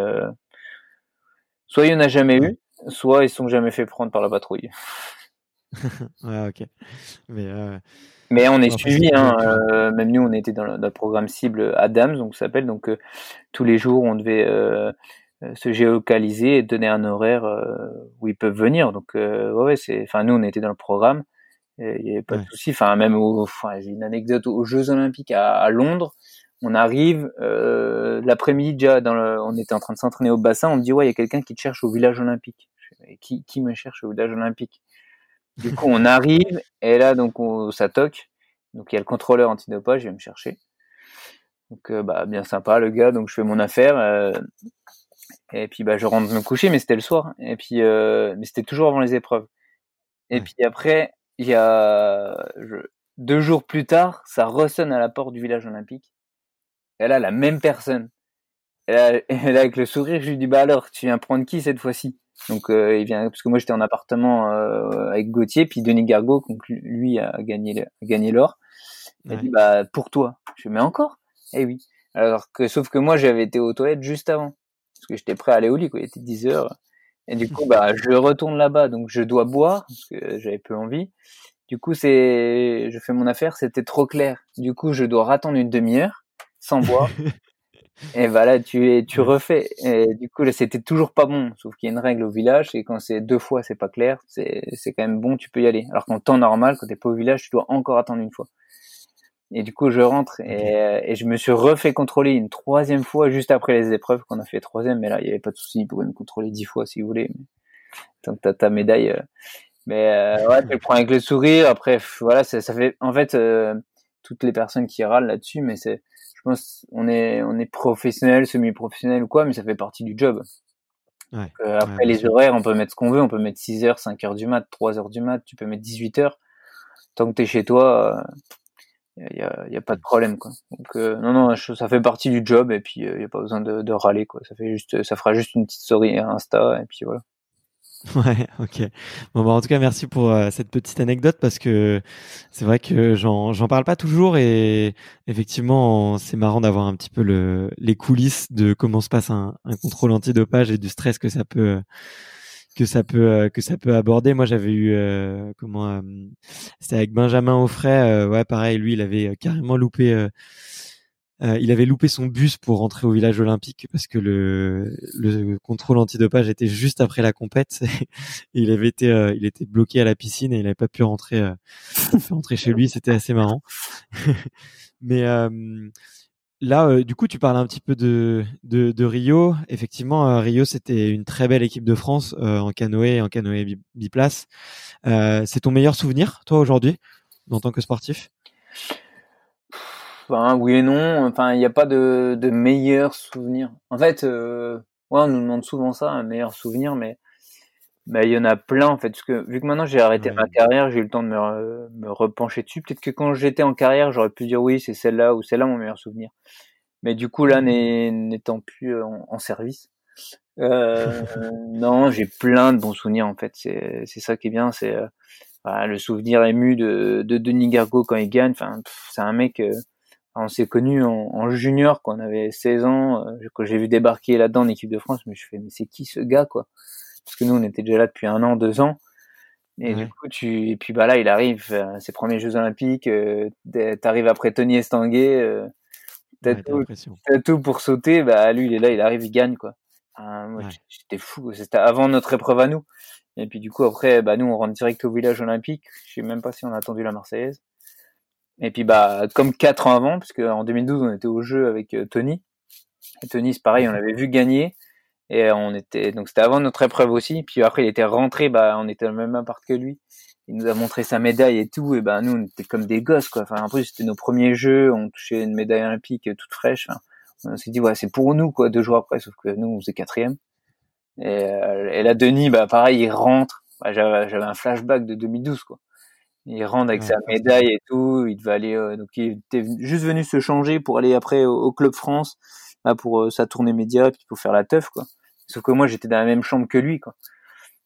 S2: soit il y en a jamais eu, soit ils sont jamais fait prendre par la patrouille. (laughs)
S1: ouais, ok.
S2: Mais, euh... Mais on est suivi, hein, euh, même nous on était dans le, programme cible Adams, donc ça s'appelle, donc euh, tous les jours on devait se géolocaliser et donner un horaire où ils peuvent venir. Donc ouais, c'est, enfin nous on était dans le programme, il n'y avait pas de souci. Enfin même, enfin, j'ai une anecdote aux Jeux Olympiques à, à Londres. On arrive l'après-midi déjà, dans le, on était en train de s'entraîner au bassin. On me dit ouais, il y a quelqu'un qui te cherche au village olympique. qui, qui me cherche au village olympique? Du coup, on arrive et là, donc, on, ça toque. Donc, il y a le contrôleur antidopage, il vient me chercher. Donc, euh, bah, bien sympa, le gars. Donc, je fais mon affaire. Euh, et puis, bah, je rentre me coucher, mais c'était le soir. Et puis, euh, mais c'était toujours avant les épreuves. Et puis après, il y a deux jours plus tard, ça ressonne à la porte du village olympique. Et là, la même personne. Et là, (laughs) et là avec le sourire, je lui dis bah alors, tu viens prendre qui cette fois-ci? Donc euh, il vient parce que moi j'étais en appartement euh, avec Gauthier, puis Denis Gargot, donc lui a gagné a gagné l'or. Il dit bah pour toi. Je mets encore? Eh oui. Alors que sauf que moi j'avais été aux toilettes juste avant parce que j'étais prêt à aller au lit quoi. Il était 10 heures. Et du coup bah je retourne là-bas donc je dois boire parce que j'avais peu envie. Du coup c'est je fais mon affaire, c'était trop clair. Du coup je dois attendre une demi-heure sans boire. (laughs) Et voilà, tu, tu refais. Et du coup, là, c'était toujours pas bon. Sauf qu'il y a une règle au village, et quand c'est deux fois, c'est pas clair, c'est, c'est quand même bon, tu peux y aller. Alors qu'en temps normal, quand t'es pas au village, tu dois encore attendre une fois. Et du coup, je rentre et, et je me suis refait contrôler une troisième fois juste après les épreuves qu'on a fait troisième. Mais là, il y avait pas de souci, ils pouvaient me contrôler dix fois si vous voulez. Tant que t'as ta médaille. Euh. Mais euh, ouais, tu le prends avec le sourire. Après, voilà, ça, ça fait. En fait, euh, toutes les personnes qui râlent là-dessus, mais c'est je pense on est on est professionnel, semi-professionnel ou quoi, mais ça fait partie du job. Ouais, euh, après les horaires, on peut mettre ce qu'on veut, on peut mettre 6 heures, 5 heures du mat, 3 heures du mat, tu peux mettre 18 heures. Tant que t'es chez toi, il euh, y, a, y, a, pas de problème quoi. Donc euh, non non, ça fait partie du job et puis il euh, y a pas besoin de, de, râler quoi. Ça fait juste, ça fera juste une petite story Insta et puis voilà. (laughs)
S1: Ouais, ok. Bon, bah, en tout cas, merci pour euh, cette petite anecdote parce que c'est vrai que j'en, j'en parle pas toujours et effectivement, c'est marrant d'avoir un petit peu le, les coulisses de comment se passe un, un contrôle antidopage et du stress que ça peut, que ça peut, euh, que ça peut aborder. Moi, j'avais eu, euh, comment, c'était avec Benjamin Offray, ouais, pareil, lui, il avait carrément loupé euh, il avait loupé son bus pour rentrer au village olympique parce que le, le contrôle antidopage était juste après la compète. (laughs) il avait été, euh, il était bloqué à la piscine et il n'avait pas pu rentrer, euh, rentrer chez lui. C'était assez marrant. (laughs) Mais là, du coup, tu parles un petit peu de, de, de Rio. Effectivement, Rio, c'était une très belle équipe de France en canoë, en canoë biplace. C'est ton meilleur souvenir, toi, aujourd'hui, en tant que sportif?
S2: Oui et non. Enfin, il n'y a pas de, de meilleur souvenir. En fait, euh, ouais, on nous demande souvent ça, un meilleur souvenir, mais il y en a plein en fait. Parce que vu que maintenant j'ai arrêté ma carrière, j'ai eu le temps de me, me repencher dessus. Peut-être que quand j'étais en carrière, j'aurais pu dire oui, c'est celle-là ou celle-là mon meilleur souvenir. Mais du coup, là, n'étant plus euh, en, service, euh, (laughs) non, j'ai plein de bons souvenirs en fait. C'est ça qui est bien, c'est euh, le souvenir ému de, de Denis Gargot quand il gagne. Enfin, c'est un mec. Euh, on s'est connus en, junior quand on avait 16 ans, euh, quand j'ai vu débarquer là-dedans en équipe de France, mais je fais mais c'est qui ce gars quoi? Parce que nous on était déjà là depuis un an, deux ans. Et du coup tu et puis bah là il arrive ses premiers Jeux Olympiques, euh, t'arrives après Tony Estanguet, euh, t'as tout, pour sauter, bah lui il est là, il arrive, il gagne quoi. moi j'étais fou, c'était avant notre épreuve à nous. Et puis du coup après, bah nous on rentre direct au village olympique. Je sais même pas si on a attendu la Marseillaise. Et puis bah comme quatre ans avant, parce qu'en 2012 on était au jeu avec euh, Tony. Et Tony c'est pareil, on l'avait vu gagner. Et on était donc c'était avant notre épreuve aussi. Puis après il était rentré, bah on était dans le même appart que lui. Il nous a montré sa médaille et tout. Et bah nous on était comme des gosses quoi. Enfin en plus c'était nos premiers jeux, on touchait une médaille olympique toute fraîche. on s'est dit ouais c'est pour nous quoi deux jours après. Sauf que nous on faisait quatrième. Et, euh, et là Denis bah pareil il rentre. Bah, j'avais un flashback de 2012 quoi. Il rentre avec sa médaille et tout. Il devait aller euh, donc il était juste venu se changer pour aller après au, club France là pour euh, sa tournée média puis pour faire la teuf quoi. Sauf que moi, j'étais dans la même chambre que lui, quoi.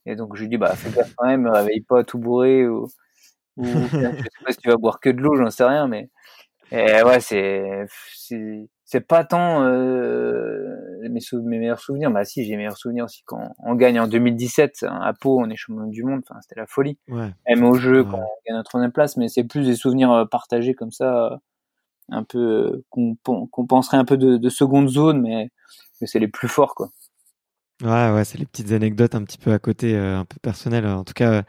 S2: Et donc, je lui dis, bah, fais gaffe quand même, réveille pas tout bourré ou, ou (laughs) je sais pas si tu vas boire que de l'eau, j'en sais rien, mais, et ouais, c'est, c'est, pas tant, euh, mes, mes meilleurs souvenirs. Bah, si, j'ai mes meilleurs souvenirs aussi quand on gagne en 2017 hein, à Pau, on est champion du monde, enfin, c'était la folie. Ouais. Même au jeu, quand on gagne notre troisième place, mais c'est plus des souvenirs euh, partagés comme ça, un peu, euh, qu'on, penserait un peu de, de seconde zone, mais, mais c'est les plus forts, quoi.
S1: Ouais, ouais, c'est les petites anecdotes un petit peu à côté, euh, un peu personnelles. En tout cas,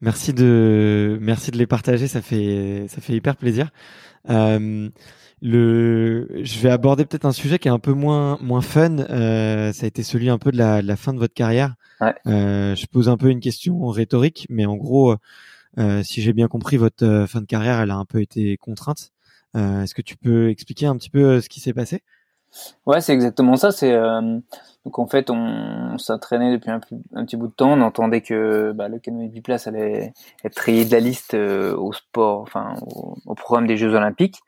S1: merci de, merci de les partager. Ça fait, ça fait hyper plaisir. Euh, le, je vais aborder peut-être un sujet qui est un peu moins, moins fun. Euh, ça a été celui un peu de la, de la fin de votre carrière. Ouais. Euh, je pose un peu une question rhétorique, mais en gros, euh, si j'ai bien compris, votre fin de carrière, elle a un peu été contrainte. Est-ce que tu peux expliquer un petit peu ce qui s'est passé?
S2: Ouais, c'est exactement ça. C'est donc en fait, on, s'entraînait depuis un, petit bout de temps. On entendait que bah, le canoë biplace allait être rayé de la liste euh, au sport, enfin au, programme des Jeux Olympiques.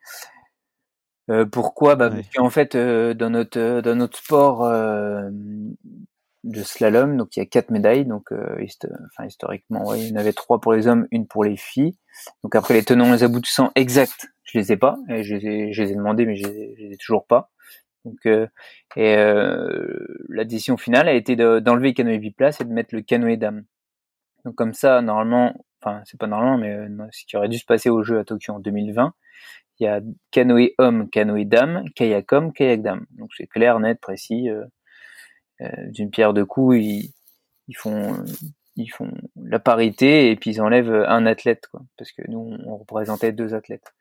S2: Euh, pourquoi? Bah, Parce qu'en fait, euh, dans notre dans notre sport de slalom, donc il y a quatre médailles. Donc, enfin historiquement, ouais, il y en avait trois pour les hommes, une pour les filles. Donc après les tenants, les aboutissants exacts, je les ai pas. Et je, les ai, je les ai demandés, mais je je les ai toujours pas. Donc, euh, euh, la décision finale a été d'enlever le canoë biplace et de mettre le canoë dame. Donc comme ça, normalement, enfin c'est pas normalement, mais euh, ce qui aurait dû se passer au jeu à Tokyo en 2020, il y a canoë homme, canoë dame, kayak homme, kayak dame. Donc c'est clair, net, précis. D'une pierre de coups, ils, font la parité et puis ils enlèvent un athlète, parce que nous on représentait deux athlètes.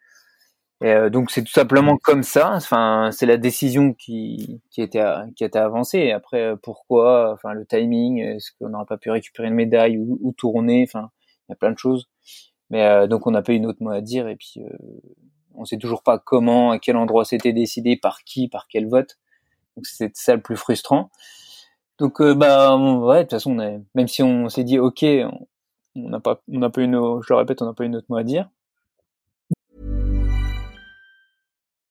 S2: Et euh, donc c'est tout simplement comme ça. Enfin, c'est la décision qui qui était qui a été avancée. Et après, euh, pourquoi Enfin, le timing. Est-ce qu'on n'aurait pas pu récupérer une médaille ou, ou tourner Enfin, il y a plein de choses. Mais euh, donc on n'a pas eu une autre mot à dire. Et puis euh, on sait toujours pas comment, à quel endroit c'était décidé, par qui, par quel vote. Donc c'est ça le plus frustrant. Donc bah ouais, de toute façon, on même si on s'est dit ok, on n'a pas, on n'a pas une, je le répète, on n'a pas une autre mot à dire.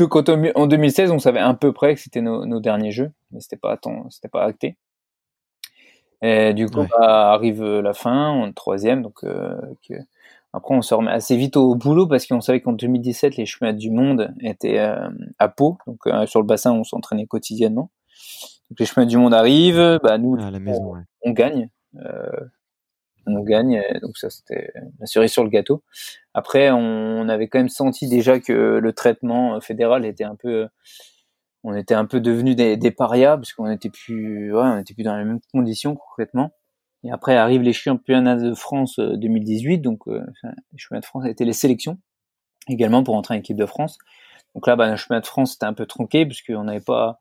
S2: Donc en 2016, on savait à peu près que c'était nos, derniers jeux, mais c'était pas c'était pas acté. Et du coup, bah, arrive la fin, on est troisième, donc euh, après on se remet assez vite au boulot parce qu'on savait qu'en 2017 les chemins du monde étaient euh, à Pau, donc euh, sur le bassin on s'entraînait quotidiennement. Donc les chemins du monde arrivent, bah nous
S1: à la maison,
S2: on, gagne on gagne. Donc ça, c'était la cerise sur le gâteau. Après, on, avait quand même senti déjà que le traitement fédéral était un peu, on était un peu devenus des, des parias parce qu'on était plus, on était plus dans les mêmes conditions concrètement. Et après arrivent les championnats de France 2018, euh, donc euh, les championnats de France étaient les sélections également pour entrer en équipe de France. Donc là, bah, le championnat de France c'était un peu tronqué puisqu'on n'avait pas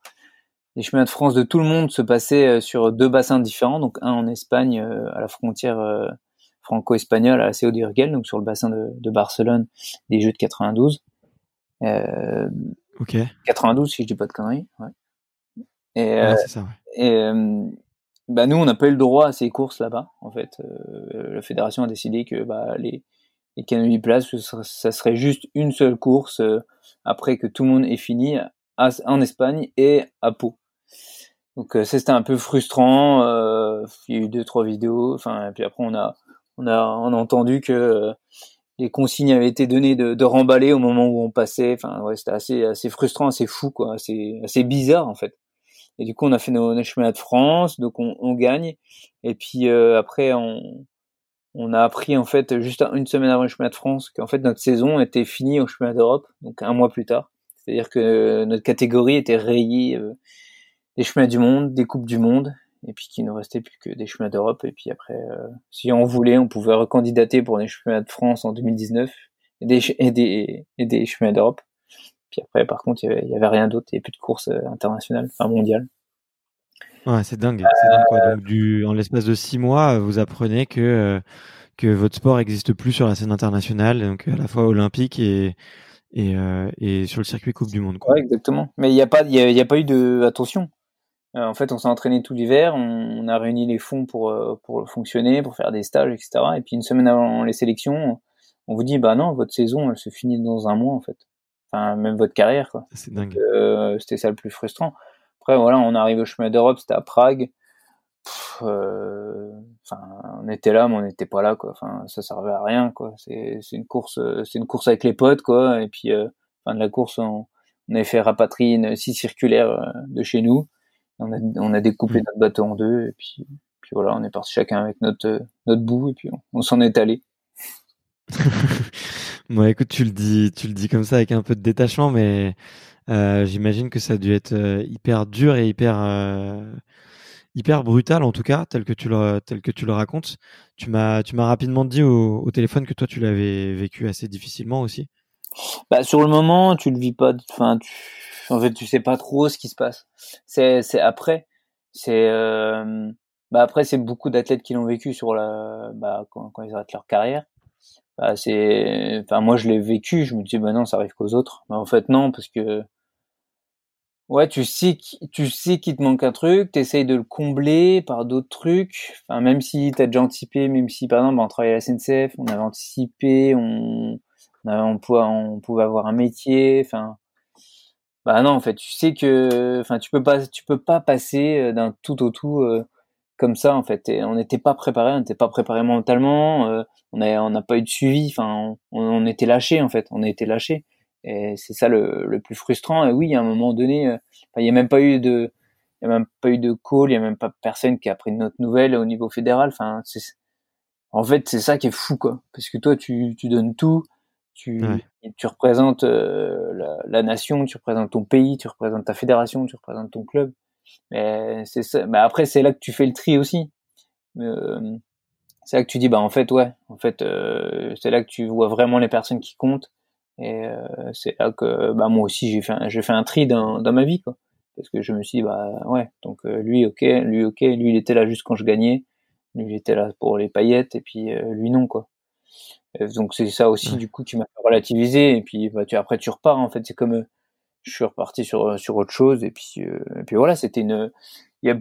S2: les chemins de France de tout le monde se passaient euh, sur deux bassins différents, donc un en Espagne euh, à la frontière euh, franco-espagnole à la CO d'Urgel, donc sur le bassin de, Barcelone des Jeux de 92. Euh,
S1: ok.
S2: 92 si je dis pas de conneries. Ouais. Et, ça, et bah nous on n'a pas eu le droit à ces courses là-bas. En fait, la fédération a décidé que bah, les et Canopy Place, ça serait juste une seule course après que tout le monde ait fini en Espagne et à Pau. Donc c'était un peu frustrant. il y a eu deux trois vidéos. Enfin, et puis après on a on a on a entendu que les consignes avaient été données de, remballer au moment où on passait. Enfin, c'était assez, assez frustrant, assez fou, quoi, assez, assez bizarre en fait. Et du coup, on a fait nos, nos de France, donc on, gagne. Et puis euh, après, on, on a appris en fait juste une semaine avant le chemin de France qu'en fait notre saison était finie au chemin d'Europe, donc un mois plus tard. C'est-à-dire que notre catégorie était rayée euh, des chemins du monde, des coupes du monde, et puis qu'il ne restait plus que des chemins d'Europe. Et puis après, euh, si on voulait, on pouvait recandidater pour des chemins de France en 2019 et des, et des, et des chemins d'Europe. Puis après, par contre, il y avait, rien d'autre, il n'y avait plus de course euh, internationale, enfin mondiale.
S1: Ouais, c'est dingue. dingue quoi. Donc, du, en l'espace de six mois, vous apprenez que, euh, que votre sport n'existe plus sur la scène internationale, donc à la fois olympique et, et, et sur le circuit Coupe du Monde. Quoi.
S2: Ouais, exactement. Mais il n'y a, pas, y a, y a pas eu de. Attention, euh, en fait, on s'est entraîné tout l'hiver, on, a réuni les fonds pour, euh, pour fonctionner, pour faire des stages, etc. Et puis une semaine avant les sélections, on vous dit, bah non, votre saison, elle se finit dans un mois, en fait. Enfin, même votre carrière, quoi.
S1: C'est dingue.
S2: Euh, c'était ça le plus frustrant. Après, voilà, on arrive au chemin d'Europe, c'était à Prague. Enfin, on était là, mais on n'était pas là, quoi. Enfin, ça servait à rien, quoi. C'est une course, c'est une course avec les potes, quoi. Et puis, fin de la course, on, on avait fait rapatrier une scie circulaire de chez nous on a, on a découpé mm. notre bateau en deux et puis, puis voilà, on est parti chacun avec notre, notre bout et puis on, s'en est allé. (laughs)
S1: bon, écoute, tu le dis, tu le dis comme ça avec un peu de détachement, mais euh, j'imagine que ça a dû être euh, hyper dur et hyper euh, hyper brutal en tout cas, tel que tu le tel que tu le racontes. Tu m'as tu m'as rapidement dit au, au, téléphone que toi tu l'avais vécu assez difficilement aussi.
S2: Bah sur le moment, tu le vis pas. Enfin, en fait, tu sais pas trop ce qui se passe. C'est, c'est après. C'est, euh, bah après, c'est beaucoup d'athlètes qui l'ont vécu sur la, bah, quand, quand ils arrêtent leur carrière. Bah, c'est, enfin, moi, je l'ai vécu. Je me dis, bah non, ça arrive qu'aux autres. Mais en fait, non, parce que, ouais, tu sais, tu sais qu'il te manque un truc, t'essayes de le combler par d'autres trucs. Enfin, même si t'as déjà anticipé, même si, par exemple, on travaillait à la SNCF, on avait anticipé, on, on, avait, on pouvait, avoir un métier. Enfin, bah non, en fait, tu sais que, enfin, tu peux pas, tu peux pas passer euh, d'un tout au tout euh, comme ça, en fait. Et on n'était pas préparé, on n'était pas préparé mentalement, euh, on a, on n'a pas eu de suivi, enfin, on, était lâché, en fait, on a été lâché. Et c'est ça le, le, plus frustrant. Et oui, à un moment donné, il y a même pas eu de, il y a même pas eu de call, il y a même pas personne qui a pris notre nouvelle au niveau fédéral. Enfin, en fait, c'est ça qui est fou, quoi. Parce que toi, tu, tu donnes tout, tu, tu représentes euh, la, la, nation, tu représentes ton pays, tu représentes ta fédération, tu représentes ton club. Mais c'est ça. Mais après, c'est là que tu fais le tri aussi. Euh, c'est là que tu dis, bah en fait, ouais, en fait, euh, c'est là que tu vois vraiment les personnes qui comptent. Et c'est là que, bah moi aussi, j'ai fait, un, j'ai fait un tri dans, dans ma vie, quoi. Parce que je me suis dit, bah ouais, donc lui, ok, lui, ok, lui, il était là juste quand je gagnais. Lui, il était là pour les paillettes, et puis lui, non, quoi. Euh, donc c'est ça aussi du coup qui m'a fait relativiser. Et puis bah, tu, après tu repars en fait. C'est comme euh, je suis reparti sur euh, sur autre chose. Et puis et puis voilà c'était une il y a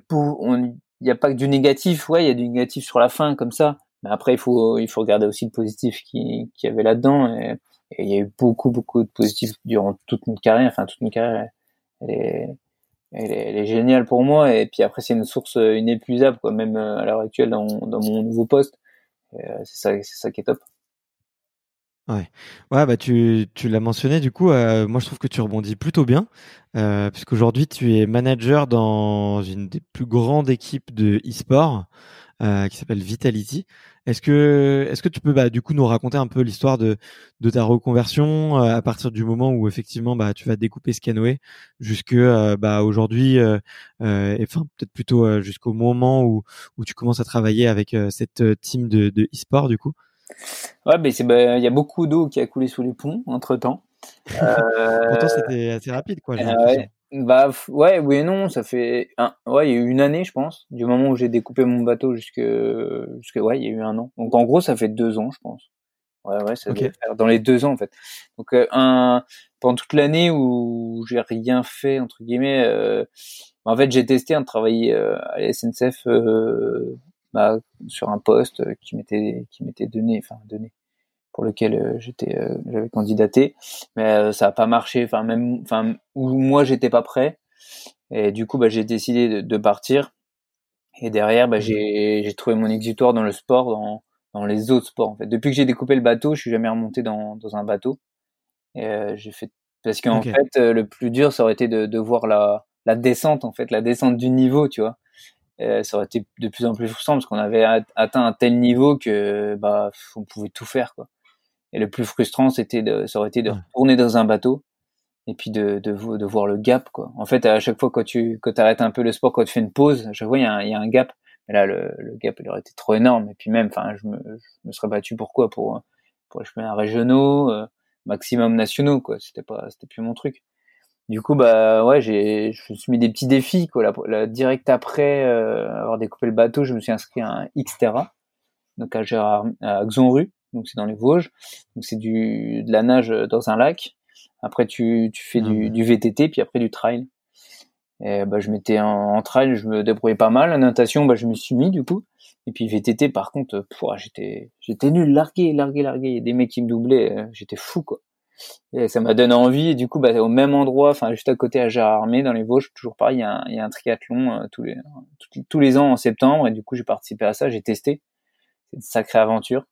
S2: il y a pas que du négatif. Ouais il y a du négatif sur la fin comme ça. Mais après il faut il faut regarder aussi le positif qui qui y avait là dedans et, il y a eu beaucoup beaucoup de positifs durant toute une carrière. Enfin toute une carrière elle est elle est, elle est géniale pour moi. Et puis après c'est une source inépuisable quoi. Même à l'heure actuelle dans, dans mon nouveau poste. C'est ça c'est ça qui est top
S1: Ouais, bah tu, tu l'as mentionné. Du coup, euh, moi je trouve que tu rebondis plutôt bien, euh, puisqu'aujourd'hui tu es manager dans une des plus grandes équipes de e-sport euh, qui s'appelle Vitality. Est-ce que, est-ce que tu peux bah, du coup nous raconter un peu l'histoire de, de ta reconversion euh, à partir du moment où effectivement bah tu vas découper jusque euh, bah aujourd'hui, euh, enfin peut-être plutôt jusqu'au moment où où tu commences à travailler avec cette team de, de e-sport du coup?
S2: Ouais, mais c'est bah, il y a beaucoup d'eau qui a coulé sous les ponts entre temps.
S1: Euh... Pourtant, c'était assez rapide, quoi.
S2: ouais. Bah ouais, oui et non, ça fait un... ouais, il y a eu une année, je pense, du moment où j'ai découpé mon bateau jusque jusque ouais, il y a eu un an. Donc en gros, ça fait deux ans, je pense. Ouais, ouais, ça okay. faire dans les deux ans en fait. Donc euh, un pendant toute l'année où j'ai rien fait entre guillemets, euh... en fait, j'ai testé un travail euh, à la SNCF euh, bah, sur un poste qui m'était qui m'était donné, enfin donné pour lequel j'étais j'avais candidaté, mais ça a pas marché. Enfin même, enfin où moi j'étais pas prêt. Et du coup, bah, j'ai décidé de, de, partir. Et derrière, bah, j'ai, j'ai trouvé mon exutoire dans le sport, dans, dans les autres sports. En fait, depuis que j'ai découpé le bateau, je suis jamais remonté dans, dans un bateau. Et euh, j'ai fait parce qu'en fait, euh, le plus dur, ça aurait été de, de voir la, la descente, en fait, la descente du niveau, tu vois. Et ça aurait été de plus en plus frustrant parce qu'on avait atteint un tel niveau que bah on pouvait tout faire quoi. Et le plus frustrant, c'était de, ça aurait été de retourner dans un bateau et puis de, de, de, voir le gap quoi. En fait, à chaque fois quand tu quand arrêtes un peu le sport, quand tu fais une pause, à chaque fois il y a un, y a un gap. Mais là, le, le, gap il aurait été trop énorme. Et puis même, enfin, je me, je me serais battu pour quoi? Pour pour les chemins régionaux, euh, maximum nationaux quoi. C'était pas c'était plus mon truc. Du coup, bah ouais, j'ai je me suis mis des petits défis quoi. La, direct après euh, avoir découpé le bateau, je me suis inscrit à un Xterra, donc à Gérard à Xonru, donc c'est dans les Vosges. Donc c'est du de la nage dans un lac après, tu, tu fais du, du, VTT, puis après du trail. Et bah, je m'étais en, trail, je me débrouillais pas mal. La natation, bah, je me suis mis du coup. Et puis VTT, par contre, j'étais, j'étais nul, largué, largué, largué. Il y a des mecs qui me doublaient, euh, j'étais fou quoi. Et ça m'a donné envie. Et du coup, bah, au même endroit, enfin juste à côté à Gérardmer, dans les Vosges, toujours pareil, il y a un, triathlon euh, tous les tous les ans en septembre. Et du coup, j'ai participé à ça, j'ai testé. C'est une sacrée aventure.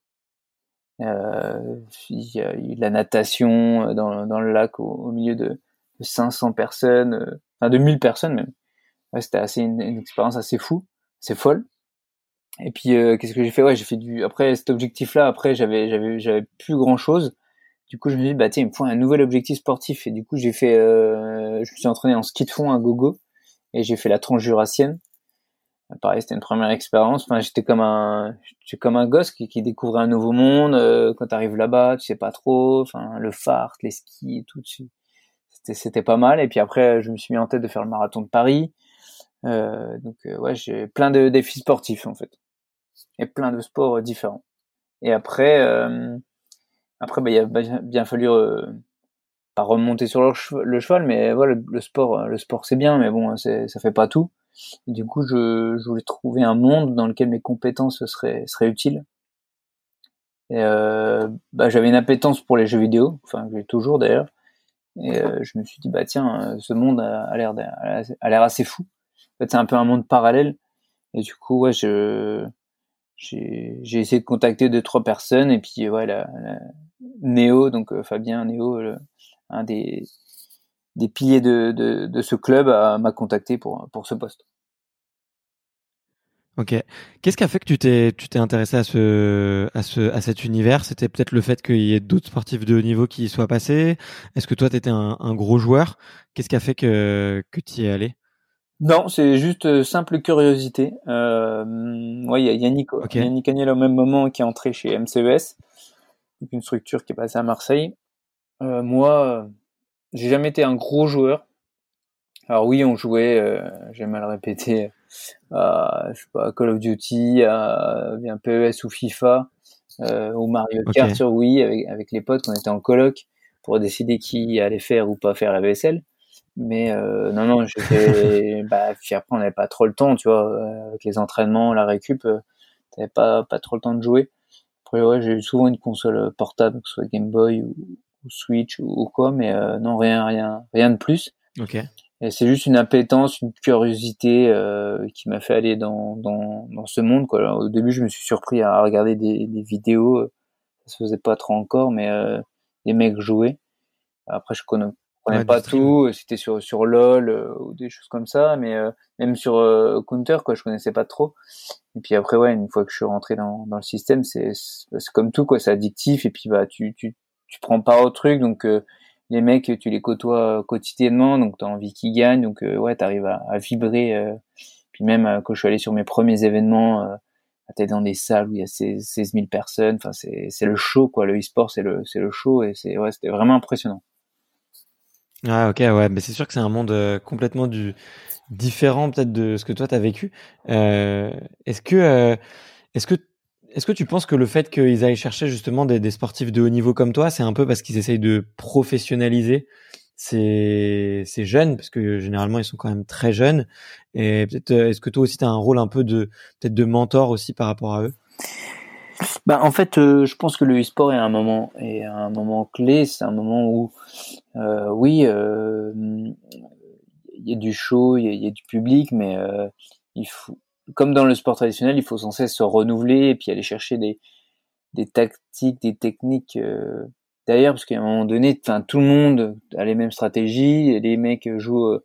S2: Euh, il y a eu de la natation euh, dans, dans le lac au, milieu de, de, 500 personnes, enfin de 1000 personnes même. C'était assez une, expérience assez fou, c'est folle. Et puis qu'est-ce que j'ai fait? Ouais, j'ai fait du. Après cet objectif-là, après j'avais j'avais j'avais plus grand chose. Du coup, je me suis dit bah tiens, il me faut un nouvel objectif sportif. Et du coup, j'ai fait, je me suis entraîné en ski de fond à gogo. Et j'ai fait la transjurassienne pareil c'était une première expérience. Enfin j'étais comme un j'étais comme un gosse qui, qui découvrait un nouveau monde euh, quand t'arrives là-bas tu sais pas trop. Enfin le phare les skis tout c'était c'était pas mal. Et puis après je me suis mis en tête de faire le marathon de Paris. Euh, donc euh, ouais j'ai plein de défis sportifs en fait. Et plein de sports différents. Et après euh, après bah il a bien fallu pas remonter sur le, cheval mais voilà le, sport le sport c'est bien mais bon c'est ça fait pas tout du coup, je, je, voulais trouver un monde dans lequel mes compétences seraient, seraient utiles. Et euh, bah, j'avais une appétence pour les jeux vidéo, enfin j'ai toujours d'ailleurs. Et euh, je me suis dit bah tiens, ce monde a, l'air a l'air assez fou. En fait, c'est un peu un monde parallèle. Et du coup, ouais, je j'ai essayé de contacter deux trois personnes et puis ouais, Néo, donc euh, Fabien Néo, un des des piliers de, de, de ce club m'a contacté pour, pour ce poste.
S1: Ok. Qu'est-ce qui a fait que tu t'es tu t'es intéressé à ce à ce à cet univers? C'était peut-être le fait qu'il y ait d'autres sportifs de haut niveau qui y soient passés? Est-ce que toi tu étais un, un, gros joueur? Qu'est-ce qui a fait que que tu y es allé?
S2: Non, c'est juste euh, simple curiosité. Euh, ouais, il y a Yannick Yannick Agnel au même moment qui est entré chez MCES, une structure qui est passée à Marseille. Euh, moi, j'ai jamais été un gros joueur. Alors oui, on jouait, euh, j'ai mal répété, à, je sais pas, Call of Duty, à PES ou FIFA, euh, ou Mario Kart sur Wii avec, avec les potes, on était en coloc pour décider qui allait faire ou pas faire la vaisselle. Mais euh, non, non, j'étais, (laughs) bah, puis après on n'avait pas trop le temps, tu vois, euh, avec les entraînements, la récup, euh, t'avais pas pas trop le temps de jouer. Après ouais, j'ai eu souvent une console portable, que ce soit Game Boy ou, Switch ou, quoi, mais euh, non, rien, rien, rien de plus.
S1: Ok.
S2: Et c'est juste une appétence, une curiosité euh, qui m'a fait aller dans, dans, dans ce monde. Quoi. au début, je me suis surpris à regarder des, des vidéos. Ça se faisait pas trop encore, mais euh, les mecs jouaient. Après, je connais, connais pas tout. C'était sur sur LOL euh, ou des choses comme ça, mais euh, même sur euh, Counter, quoi, je connaissais pas trop. Et puis après, ouais, une fois que je suis rentré dans, dans le système, c'est c'est comme tout, quoi. C'est addictif. Et puis bah, tu tu tu prends pas au truc, donc euh, les mecs tu les côtoies quotidiennement, donc t'as envie qu'ils gagnent, donc euh, ouais t'arrives à, à vibrer. Euh. puis même quand je suis allé sur mes premiers événements, t'es dans des salles où il y a 16, 000 personnes, enfin c'est c'est le show quoi, le e-sport c'est le c'est le show et c'est ouais c'était vraiment impressionnant.
S1: Ah ok ouais, mais c'est sûr que c'est un monde complètement du différent peut-être de ce que toi t'as vécu. est-ce que est-ce que est-ce que tu penses que le fait qu'ils aillent chercher justement des, sportifs de haut niveau comme toi, c'est un peu parce qu'ils essayent de professionnaliser ces, ces jeunes, parce que généralement ils sont quand même très jeunes. Et peut-être, euh, est-ce que toi aussi tu as un rôle un peu de peut-être de mentor aussi par rapport à eux?
S2: Bah, en fait, euh, je pense que le e-sport est un moment est un moment clé. C'est un moment où, euh, oui, euh, il y a du show, il y, a du public, mais il faut, comme dans le sport traditionnel, il faut sans cesse se renouveler et puis aller chercher des tactiques, des techniques. D'ailleurs, parce qu'à un moment donné, enfin, tout le monde a les mêmes stratégies. Les mecs jouent euh,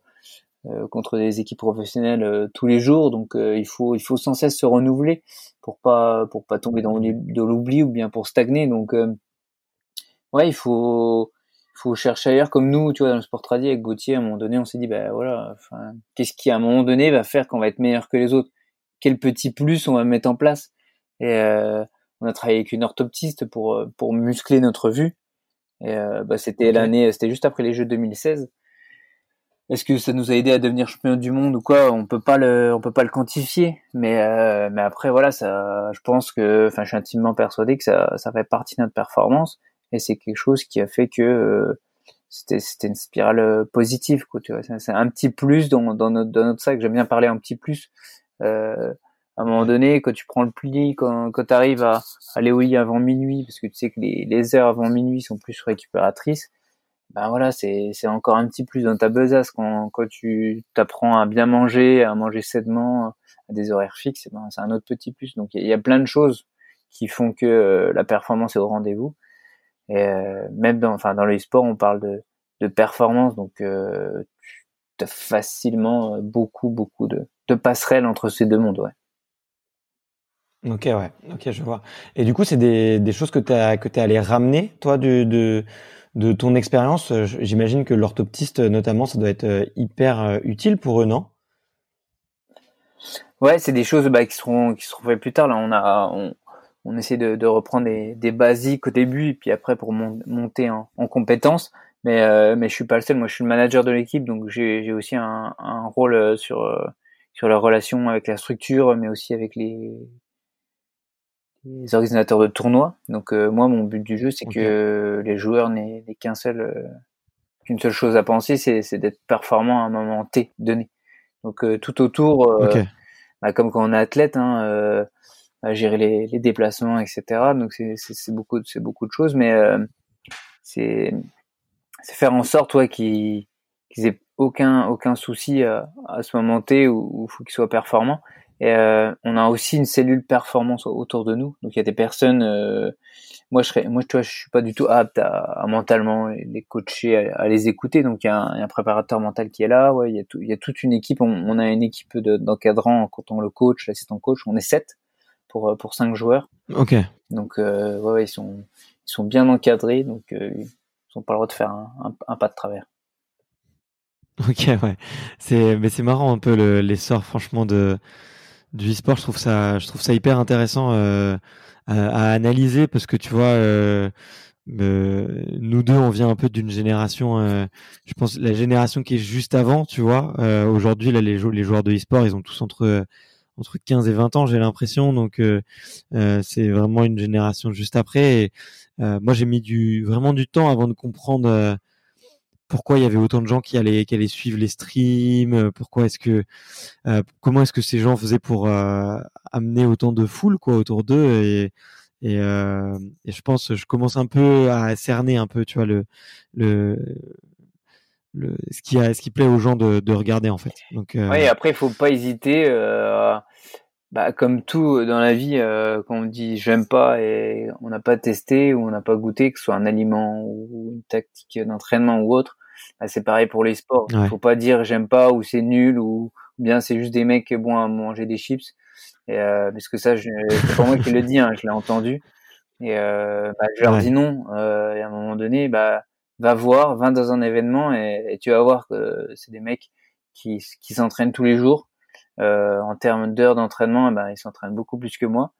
S2: contre des équipes professionnelles euh, tous les jours. Donc euh, il faut il faut sans cesse se renouveler pour pas pour pas tomber dans de l'oubli ou bien pour stagner. Donc ouais, il faut faut chercher ailleurs comme nous, tu vois, dans le sport tradit avec Gauthier, à un moment donné, on s'est dit, ben voilà, enfin, qu'est-ce qui à un moment donné va faire qu'on va être meilleur que les autres? Quel petit plus on va mettre en place? Et on a travaillé avec une orthoptiste pour pour muscler notre vue. Et bah, c'était l'année, c'était juste après les Jeux 2016. Est-ce que ça nous a aidé à devenir champion du monde ou quoi? On peut pas le, on peut pas le quantifier. Mais euh, mais après voilà, ça, je pense que, enfin, je suis intimement persuadé que ça, ça fait partie de notre performance et c'est quelque chose qui a fait que euh, c'était c'était une spirale euh, positive quoi. C'est un petit plus dans notre dans notre sac. J'aime bien parler un petit plus. À un moment donné, quand tu prends le pli, quand, quand tu arrives à aller au lit avant minuit, parce que tu sais que les, les heures avant minuit sont plus récupératrices, ben voilà, c'est c'est encore un petit plus dans ta besace quand quand tu t'apprends à bien manger, à manger sainement, à des horaires fixes, ben c'est un autre petit plus. Donc il y, a plein de choses qui font que euh, la performance est au rendez-vous. Et euh, même dans enfin dans le sport, on parle de de performance, donc euh, tu as facilement beaucoup beaucoup de de passerelles entre ces deux mondes, ouais.
S1: Ok, ouais, ok, je vois. Et du coup, c'est des, des choses que tu tu allé ramener, toi, de de ton expérience, euh, j'imagine que l'orthoptiste, notamment, ça doit être euh, hyper euh, utile pour eux, non?
S2: Ouais, c'est des choses bah, qui seront qui plus tard. Là, on a on, essaie de, reprendre des, basiques au début et puis après pour monter en, en compétences. Mais euh, mais je suis pas le seul. Moi, je suis le manager de l'équipe, donc j'ai aussi un, un rôle sur sur la relation avec la structure, mais aussi avec les les organisateurs de tournois. Donc euh, moi, mon but du jeu, c'est que les joueurs n'aient qu'un seul, euh, qu'une seule chose à penser, c'est d'être performant à un moment T donné. Donc euh, tout autour, bah, comme quand on est athlète, hein, bah, gérer les, les, déplacements, etc. Donc c'est beaucoup, c'est beaucoup de choses, mais c'est c'est faire en sorte, ouais, qu'ils qu'ils aient aucun aucun souci à, à ce moment T où il faut qu'ils soient performants. Et euh, on a aussi une cellule performance autour de nous. Donc il y a des personnes. Euh, moi je serais, moi tu vois, je suis pas du tout apte à, mentalement les coacher, à, les écouter. Donc il y, a un, préparateur mental qui est là. Ouais, il y a, tout, il y a toute une équipe. On, a une équipe d'encadrants quand on le coach, l'assistant coach. On est sept pour pour cinq joueurs.
S1: Ok.
S2: Donc euh, ouais, ils sont ils sont bien encadrés. Donc ils n'ont pas le droit de faire un, un, pas de travers.
S1: Ok, ouais. C'est mais c'est marrant un peu l'essor franchement de du e-sport, je trouve ça, je trouve ça hyper intéressant euh, à, à, analyser parce que tu vois, euh, euh, nous deux, on vient un peu d'une génération, euh, je pense la génération qui est juste avant, tu vois. Euh, aujourd'hui, là, les, les joueurs de e-sport, ils ont tous entre entre 15 et 20 ans, j'ai l'impression. Donc, c'est vraiment une génération juste après. Et, moi, j'ai mis du vraiment du temps avant de comprendre pourquoi il y avait autant de gens qui allaient, qui allaient suivre les streams, euh, pourquoi est-ce que, euh, comment est-ce que ces gens faisaient pour euh, amener autant de foule quoi autour d'eux et, je pense, je commence un peu à cerner un peu, tu vois le le, ce qui ce qui plaît aux gens de, de regarder en fait. Donc
S2: après il faut pas hésiter. Bah, comme tout dans la vie, quand on dit j'aime pas et on n'a pas testé ou on n'a pas goûté, que ce soit un aliment ou une tactique d'entraînement ou autre, c'est pareil pour les sports. Il faut pas dire j'aime pas ou c'est nul ou, bien c'est juste des mecs bons à manger des chips. Et, euh, parce que ça, c'est pas moi qui le dis, hein, je l'ai entendu. Et euh, bah, je leur dis non. Euh, et à un moment donné, bah, va voir, va dans un événement et, tu vas voir que c'est des mecs qui, qui s'entraînent tous les jours. Euh, en termes d'heures d'entraînement, ben, ils s'entraînent beaucoup plus que moi.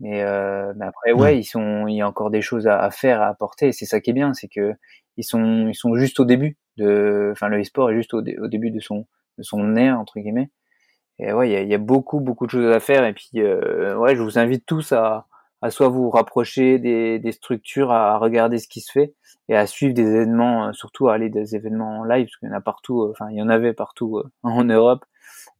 S2: Mais, euh, mais après, ouais, ils sont, il y a encore des choses à, à faire, à apporter. Et c'est ça qui est bien, c'est que ils sont ils sont juste au début de enfin le e-sport est juste au, au, début de son de son ère entre guillemets. Et ouais il y a, y a, beaucoup beaucoup de choses à faire. Et puis euh, ouais je vous invite tous à à soit vous rapprocher des, des structures à regarder ce qui se fait et à suivre des événements euh, surtout à aller des événements en live parce qu'il y en a partout euh, enfin il y en avait partout (laughs) en Europe.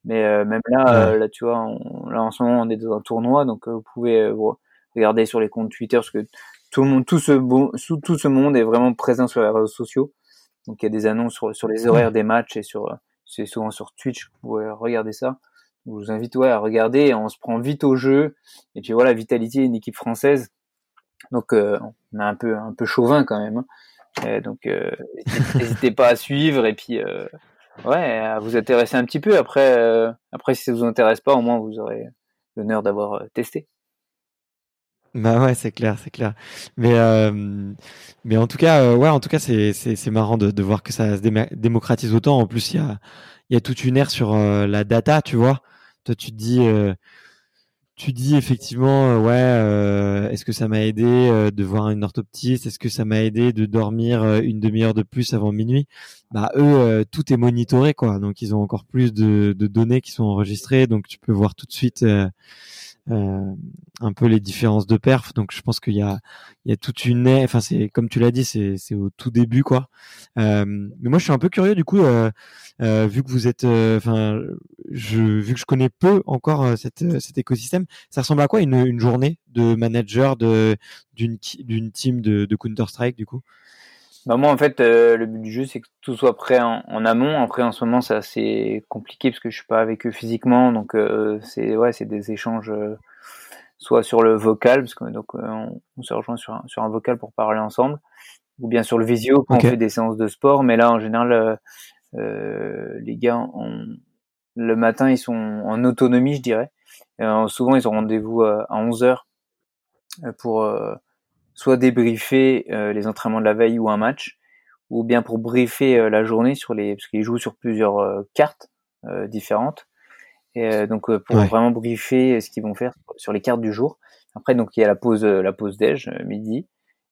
S2: Mais même là là tu vois là en ce moment on est dans un tournoi donc vous pouvez vous regardez sur les comptes Twitter, parce que tout le monde, tout ce bon, tout ce monde est vraiment présent sur les réseaux sociaux. Donc il y a des annonces sur, les horaires des matchs et sur, c'est souvent sur Twitch, vous pouvez regarder ça. Je vous invite ouais, à regarder, on se prend vite au jeu. Et puis voilà, Vitality est une équipe française. Donc euh, on est un peu un peu chauvin quand même. Hein. donc euh, (laughs) n'hésitez pas à suivre et puis euh, ouais, à vous intéresser un petit peu. Après après si ça vous intéresse pas, au moins vous aurez l'honneur d'avoir testé.
S1: Bah ouais, c'est clair, c'est clair. Mais mais en tout cas, ouais, en tout cas, c'est c'est marrant de, de voir que ça se démocratise autant. En plus, il y a il y a toute une ère sur la data, tu vois. Toi, tu te dis, euh, tu dis effectivement, euh, ouais, euh, est-ce que ça m'a aidé de voir une orthoptiste? Est-ce que ça m'a aidé de dormir une demi-heure de plus avant minuit? Bah eux, tout est monitoré, quoi. Donc ils ont encore plus de, de, données qui sont enregistrées, donc tu peux voir tout de suite euh, un peu les différences de perf. Donc je pense qu'il y a, il y a toute une, enfin c'est comme tu l'as dit, c'est, c'est au tout début quoi. Euh, mais moi je suis un peu curieux du coup, euh, euh vu que vous êtes, euh, enfin, je, vu que je connais peu encore cet écosystème, ça ressemble à quoi une, une journée de manager de d'une d'une team de, de Counter Strike du coup?
S2: Bah moi, en fait, euh, le but du jeu, c'est que tout soit prêt en, amont. Après, en ce moment, c'est assez compliqué parce que je suis pas avec eux physiquement. Donc, euh, c'est ouais, c'est des échanges euh, soit sur le vocal, parce que donc on, se rejoint sur un, sur un vocal pour parler ensemble, ou bien sur le visio quand on fait des séances de sport. Mais là, en général, les gars, le matin, ils sont en autonomie, je dirais. souvent, ils ont rendez-vous à 11 heures pour soit débriefer euh, les entraînements de la veille ou un match, ou bien pour briefer euh, la journée sur les parce qu'ils jouent sur plusieurs euh, cartes différentes. Et donc pour vraiment briefer ce qu'ils vont faire sur les cartes du jour. Après donc il y a la pause la pause déj midi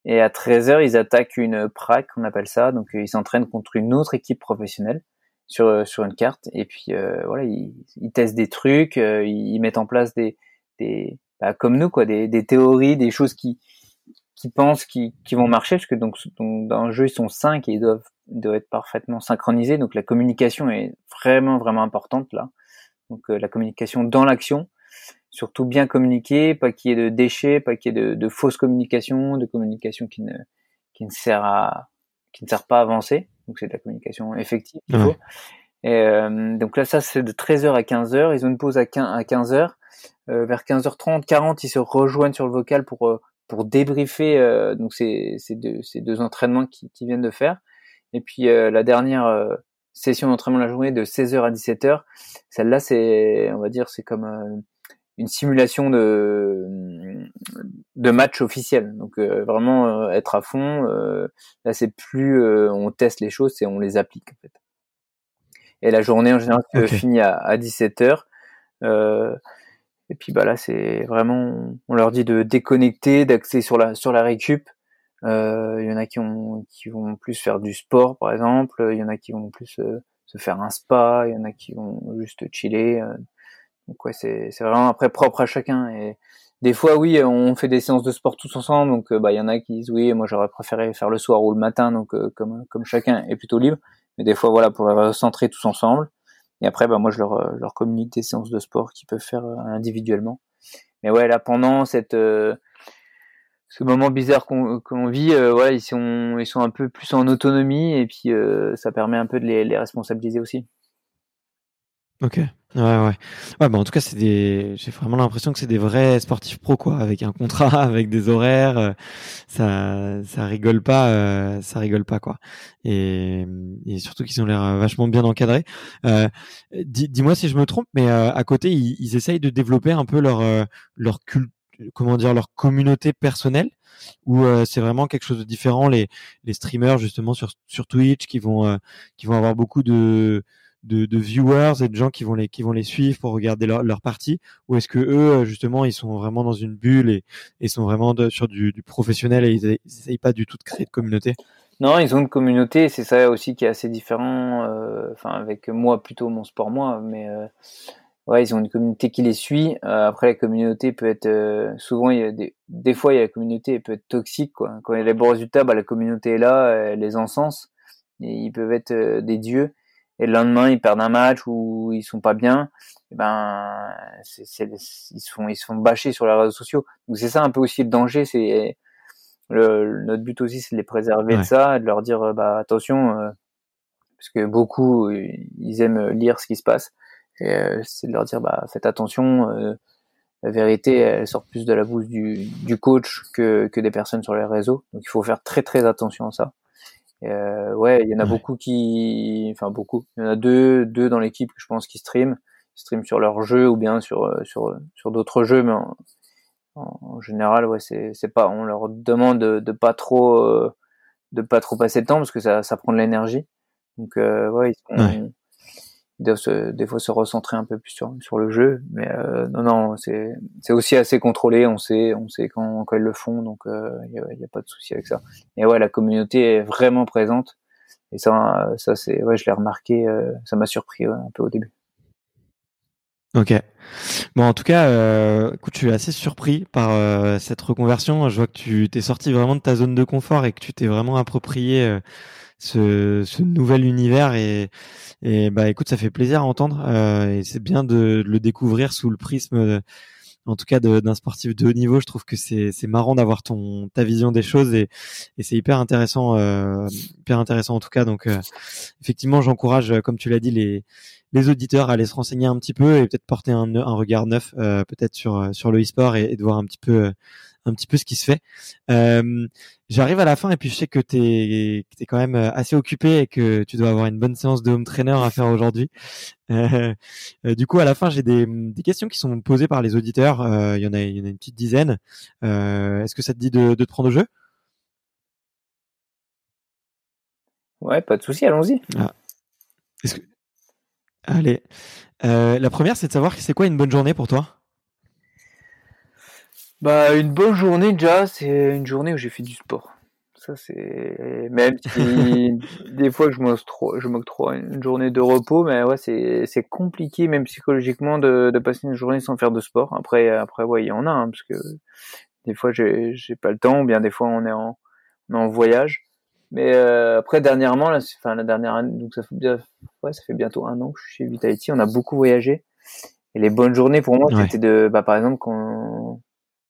S2: et à 13h ils attaquent une prac on appelle ça donc ils s'entraînent contre une autre équipe professionnelle sur sur une carte et puis voilà ils, ils, testent des trucs ils mettent en place des des bah, comme nous quoi des, des théories des choses qui qui pensent qu'ils vont marcher, parce que donc, dans un jeu ils sont cinq et ils doivent, doivent être parfaitement synchronisés. Donc la communication est vraiment vraiment importante là. Donc euh, la communication dans l'action, surtout bien communiquer, pas qu'il y ait de déchets, pas qu'il y ait de, de fausses communications, de communication qui ne qui ne sert à qui ne sert pas à avancer. Donc c'est de la communication effective. Et euh, donc là ça c'est de 13h à 15h. Ils ont une pause à 15, à 15h. Euh, vers 15h30, 40, ils se rejoignent sur le vocal pour euh, pour débriefer euh, donc ces, ces, deux, ces deux entraînements qui, qui viennent de faire. Et puis euh, la dernière euh, session d'entraînement de la journée de 16h à 17h, celle-là c'est on va dire c'est comme une simulation de de match officiel. Donc vraiment être à fond. là c'est plus on teste les choses, c'est on les applique en fait. Et la journée en général finit à, à 17h. Et puis bah là, c'est vraiment, on leur dit de déconnecter, d'axer sur la sur la récup. Euh, il y en a qui, ont, qui vont plus faire du sport, par exemple. Il y en a qui vont plus euh, se faire un spa. Il y en a qui vont juste chiller. Euh. Donc ouais, c'est c'est vraiment après propre à chacun. Et des fois, oui, on fait des séances de sport tous ensemble. Donc bah il y en a qui disent oui, moi j'aurais préféré faire le soir ou le matin. Donc comme comme chacun est plutôt libre. Mais des fois, voilà, pour les recentrer tous ensemble. Et après, bah, moi, je leur, euh, leur communique des séances de sport qu'ils peuvent faire euh, individuellement. Mais ouais, là, pendant cette, euh, ce moment bizarre qu'on vit, euh, ils sont, ils sont un peu plus en autonomie et puis ça permet un peu de les, les responsabiliser aussi.
S1: Ok. Ouais, ouais. Ouais, bah en tout cas, c'est des. J'ai vraiment l'impression que c'est des vrais sportifs pro, quoi, avec un contrat, (laughs) avec des horaires. Euh, ça, ça rigole pas, euh, ça rigole pas, quoi. Et, et surtout qu'ils ont l'air vachement bien encadrés. Euh, Dis-moi si je me trompe, mais euh, à côté, ils, ils, essayent de développer un peu leur leur culte, comment dire, leur communauté personnelle ou c'est vraiment quelque chose de différent les les streamers justement sur sur Twitch qui vont qui vont avoir beaucoup de de, viewers et de gens qui vont les qui vont les suivre pour regarder leur, leur partie? Ou est-ce que eux justement ils sont vraiment dans une bulle et, et sont vraiment sur du, professionnel et ils n'essayent pas du tout de créer de communauté?
S2: Non ils ont une communauté c'est ça aussi qui est assez différent euh, enfin avec moi plutôt mon sport moi mais euh, ouais ils ont une communauté qui les suit. Euh, après la communauté peut être euh, souvent il y a des des fois il y a la communauté peut être toxique quoi. Quand il y a les bons résultats bah, la communauté est là elle les encense et ils peuvent être des dieux et le lendemain ils perdent un match ou ils sont pas bien eh ben, c'est, ils se font, ils se font bâcher sur les réseaux sociaux. Donc c'est ça un peu aussi le danger. C'est le, notre but aussi, c'est de les préserver de ça, de leur dire, bah attention, parce que beaucoup ils aiment lire ce qui se passe. Et c'est de leur dire, bah faites attention. la vérité, elle sort plus de la bouche du, du coach que, que des personnes sur les réseaux. Donc il faut faire très très attention à ça. Euh, ouais, il y en a beaucoup qui, enfin beaucoup. Il y en a deux, deux dans l'équipe que je pense qui stream, ils stream sur leur jeu ou bien sur sur sur d'autres jeux, mais en, en, général, ouais, c'est c'est pas. On leur demande de, de pas trop euh, de pas trop passer de temps parce que ça ça prend de l'énergie. Donc euh, ouais, ils sont, ils se, des fois se recentrer un peu plus sur, sur le jeu. Mais euh, non, non, c'est, c'est aussi assez contrôlé. On sait, on sait quand, quand ils le font, donc il euh, n'y a, pas de souci avec ça. Et ouais, la communauté est vraiment présente. Et ça, ça c'est, ouais, je l'ai remarqué. Euh, ça m'a surpris un peu au début.
S1: Ok. Bon, en tout cas, euh, écoute, je suis assez surpris par euh, cette reconversion. Je vois que tu t'es sorti vraiment de ta zone de confort et que tu t'es vraiment approprié ce, ce nouvel univers et, et bah écoute ça fait plaisir à entendre euh, et c'est bien de, le découvrir sous le prisme en tout cas d'un sportif de haut niveau je trouve que c'est marrant d'avoir ton ta vision des choses et, et c'est hyper intéressant euh, hyper intéressant en tout cas donc euh, effectivement j'encourage comme tu l'as dit les les auditeurs à aller se renseigner un petit peu et peut-être porter un, un regard neuf euh, peut-être sur sur le e-sport et, et, de voir un petit peu un petit peu ce qui se fait. Euh, J'arrive à la fin et puis je sais que tu es, es, quand même euh, assez occupé et que tu dois avoir une bonne séance de home trainer à faire aujourd'hui. Euh, (laughs) euh, du coup, à la fin, j'ai des, des, questions qui sont posées par les auditeurs. Euh, il, y en a, il y en a une petite dizaine. Euh, Est-ce que ça te dit de, de te prendre au jeu?
S2: Ouais, pas de souci, allons-y.
S1: Ah. Que... Allez. la première, c'est de savoir c'est quoi une bonne journée pour toi?
S2: Bah, une bonne journée déjà, c'est une journée où j'ai fait du sport. Ça, c'est même si (laughs) des fois je m'octroie, une journée de repos, mais ouais, c'est compliqué même psychologiquement de, de passer une journée sans faire de sport. Après, après, ouais, il y en a, hein, parce que des fois j'ai j'ai pas le temps, ou bien des fois on est en on est en voyage. Mais euh, après dernièrement, là, enfin la dernière année, donc ça fait bien, ouais, ça fait bientôt un an que je suis chez Vitality. On a beaucoup voyagé. Et les bonnes journées pour moi, c'était de, bah, par exemple, quand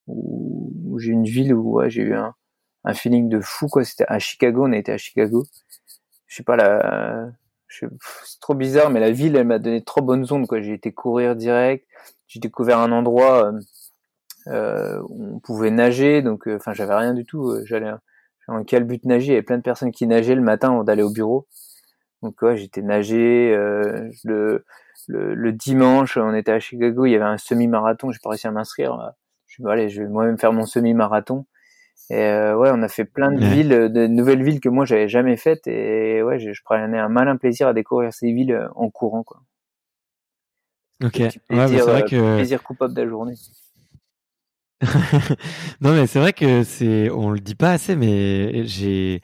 S2: où, j'ai une ville où ouais, j'ai eu un, un feeling de fou quoi. C'était à Chicago, on a été à Chicago. Je sais pas la, c'est trop bizarre, mais la ville, elle m'a donné trop bonnes ondes quoi. J'ai été courir direct. J'ai découvert un endroit euh, euh où on pouvait nager, donc euh, enfin j'avais rien du tout. Euh, j'allais en quel but nager? Il y avait plein de personnes qui nageaient le matin avant d'aller au bureau. Donc ouais, j'étais nager. Euh, le, le, le, dimanche, on était à Chicago, il y avait un semi-marathon. J'ai pas réussi à m'inscrire je vais allez, je vais moi-même faire mon semi-marathon. Et euh, ouais, on a fait plein de villes, de nouvelles villes que moi j'avais jamais faites. Et ouais, je, je prenais un malin plaisir à découvrir ces villes euh, en courant, quoi.
S1: Ok. ouais, c'est vrai euh, que
S2: plaisir coupable de la journée.
S1: Non mais c'est vrai que c'est, on le dit pas assez, mais j'ai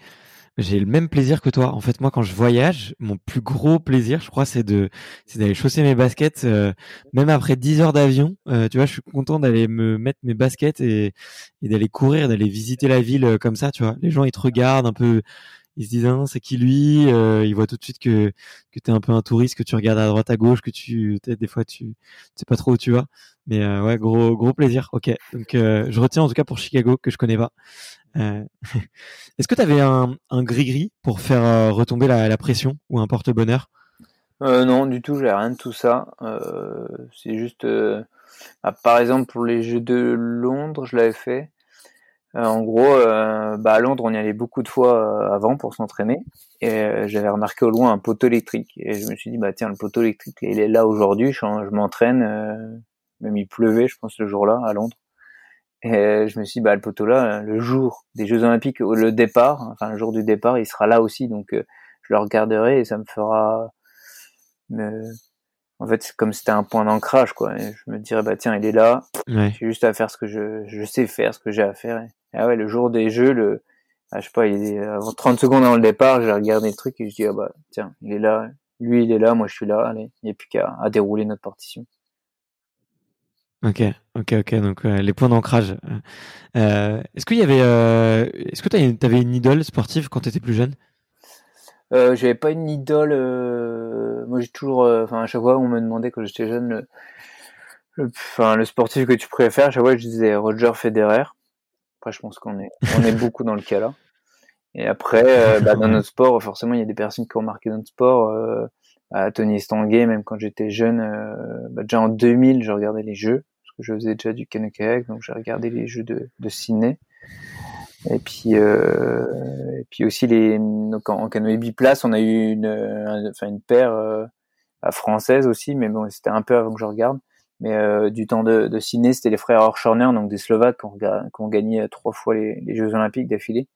S1: j'ai le même plaisir que toi. En fait, moi, quand je voyage, mon plus gros plaisir, je crois, c'est de, c'est d'aller chausser mes baskets, euh, même après 10 heures d'avion. Euh, tu vois, je suis content d'aller me mettre mes baskets et, d'aller courir, d'aller visiter la ville euh, comme ça. Tu vois, les gens ils te regardent un peu, ils se disent c'est qui lui Ils voient tout de suite que que t'es un peu un touriste, que tu regardes à droite à gauche, que tu, des fois tu, sais pas trop où tu vas. Mais ouais, gros gros plaisir. Ok, donc je retiens en tout cas pour Chicago que je connais pas. Euh, (laughs) est-ce que tu avais un, gris-gris pour faire euh, retomber la, pression ou un porte-bonheur?
S2: Euh, Non, du tout, j'ai rien de tout ça. c'est juste, bah, par exemple, pour les Jeux de Londres, je l'avais fait. En gros, bah, à Londres, on y allait beaucoup de fois avant pour s'entraîner. Et j'avais remarqué au loin un poteau électrique. Et je me suis dit, bah tiens, le poteau électrique, il est là aujourd'hui, je, je m'entraîne. même il pleuvait, je pense, le jour-là, à Londres. Et je me suis dit, bah, le poteau là, le jour des Jeux Olympiques, le départ, enfin le jour du départ, il sera là aussi, donc euh, je le regarderai et ça me fera. En fait, c'est comme c'était un point d'ancrage, quoi. Et je me dirais, bah tiens, il est là. J'ai juste à faire ce que je, je sais faire, ce que j'ai à faire. Et, ah ouais, le jour des Jeux, le, ah, je sais pas, il est avant 30 secondes avant le départ, j'ai regardé le truc et je dis, ah bah tiens, il est là. Lui, il est là, moi je suis là. Allez, il n'y a plus qu'à à dérouler notre partition.
S1: Ok, ok, ok. Donc les points d'ancrage. Euh, est-ce qu'il y avait, euh, est-ce que tu avais une idole sportive quand tu étais plus jeune?
S2: Euh, J'avais pas une idole. Euh, moi, j'ai toujours, euh, enfin, à chaque fois, on me demandait quand j'étais jeune, le, enfin, le sportif que tu préfères. À chaque fois, je disais Roger Federer. Après, je pense qu'on est, on est beaucoup dans le cas là. Et après, euh, (laughs) bah, dans notre sport, forcément, il y a des personnes qui ont marqué notre sport. Euh, à Tony Stanguet, même quand j'étais jeune, bah, déjà en 2000, je regardais les jeux parce que je faisais déjà du canoë kayak, donc j'ai regardé les jeux de, de Sydney. Et puis, euh, et puis aussi les donc en, canoë biplace, on a eu une, enfin une paire euh, française aussi, mais bon, c'était un peu avant que je regarde. Mais euh, du temps de, de ciné, c'était les frères Horschorner, donc des Slovaques, qui ont, qui ont gagné trois fois les, les Jeux Olympiques d'affilée.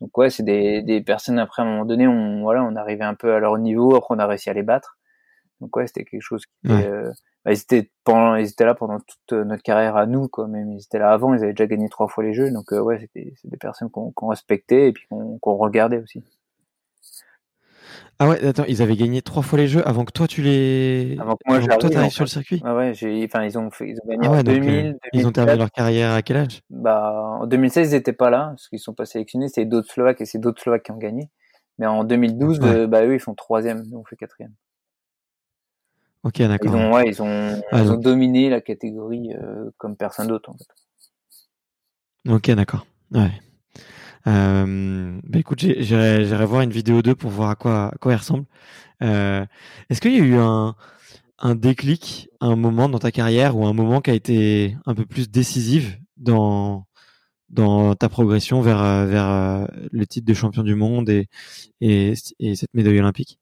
S2: Donc ouais, c'est des, des personnes après à un moment donné, on voilà, on arrivait un peu à leur niveau, après on a réussi à les battre. Donc ouais, c'était quelque chose qui était, euh, bah, ils étaient pendant, ils étaient là pendant toute notre carrière à nous, quoi. Même ils étaient là avant, ils avaient déjà gagné trois fois les jeux, donc euh, ouais, c'était des personnes qu'on qu'on respectait et puis qu'on qu'on regardait aussi.
S1: Ah ouais, attends, ils avaient gagné trois fois les jeux avant que toi tu les.
S2: Avant que moi
S1: avant que toi t'arrives sur le circuit.
S2: Ah ouais, j'ai, enfin ils ont fait, ils ont gagné
S1: Ah ouais,
S2: en
S1: donc,
S2: 2000,
S1: euh, ils ont terminé
S2: 2004.
S1: leur carrière à quel âge?
S2: Bah, en 2016, ils étaient pas là, parce qu'ils sont pas sélectionnés. C'est d'autres Slovaques et c'est d'autres Slovaques qui ont gagné. Mais en 2012,
S1: Ouais.
S2: euh, bah, eux, ils font troisième. Nous, on fait quatrième.
S1: Ok,
S2: Ils
S1: d'accord.
S2: ont, ouais, ils ont,
S1: Ah,
S2: ils ont dominé la catégorie, euh, comme personne d'autre, en fait.
S1: Ok, d'accord. Ouais. Euh, bah écoute, j'irai voir une vidéo d'eux pour voir à quoi, quoi ils ressemblent. Euh, Est-ce qu'il y a eu un, un déclic, un moment dans ta carrière ou un moment qui a été un peu plus décisif dans, dans ta progression vers, vers euh, le titre de champion du monde et, et, et cette médaille olympique?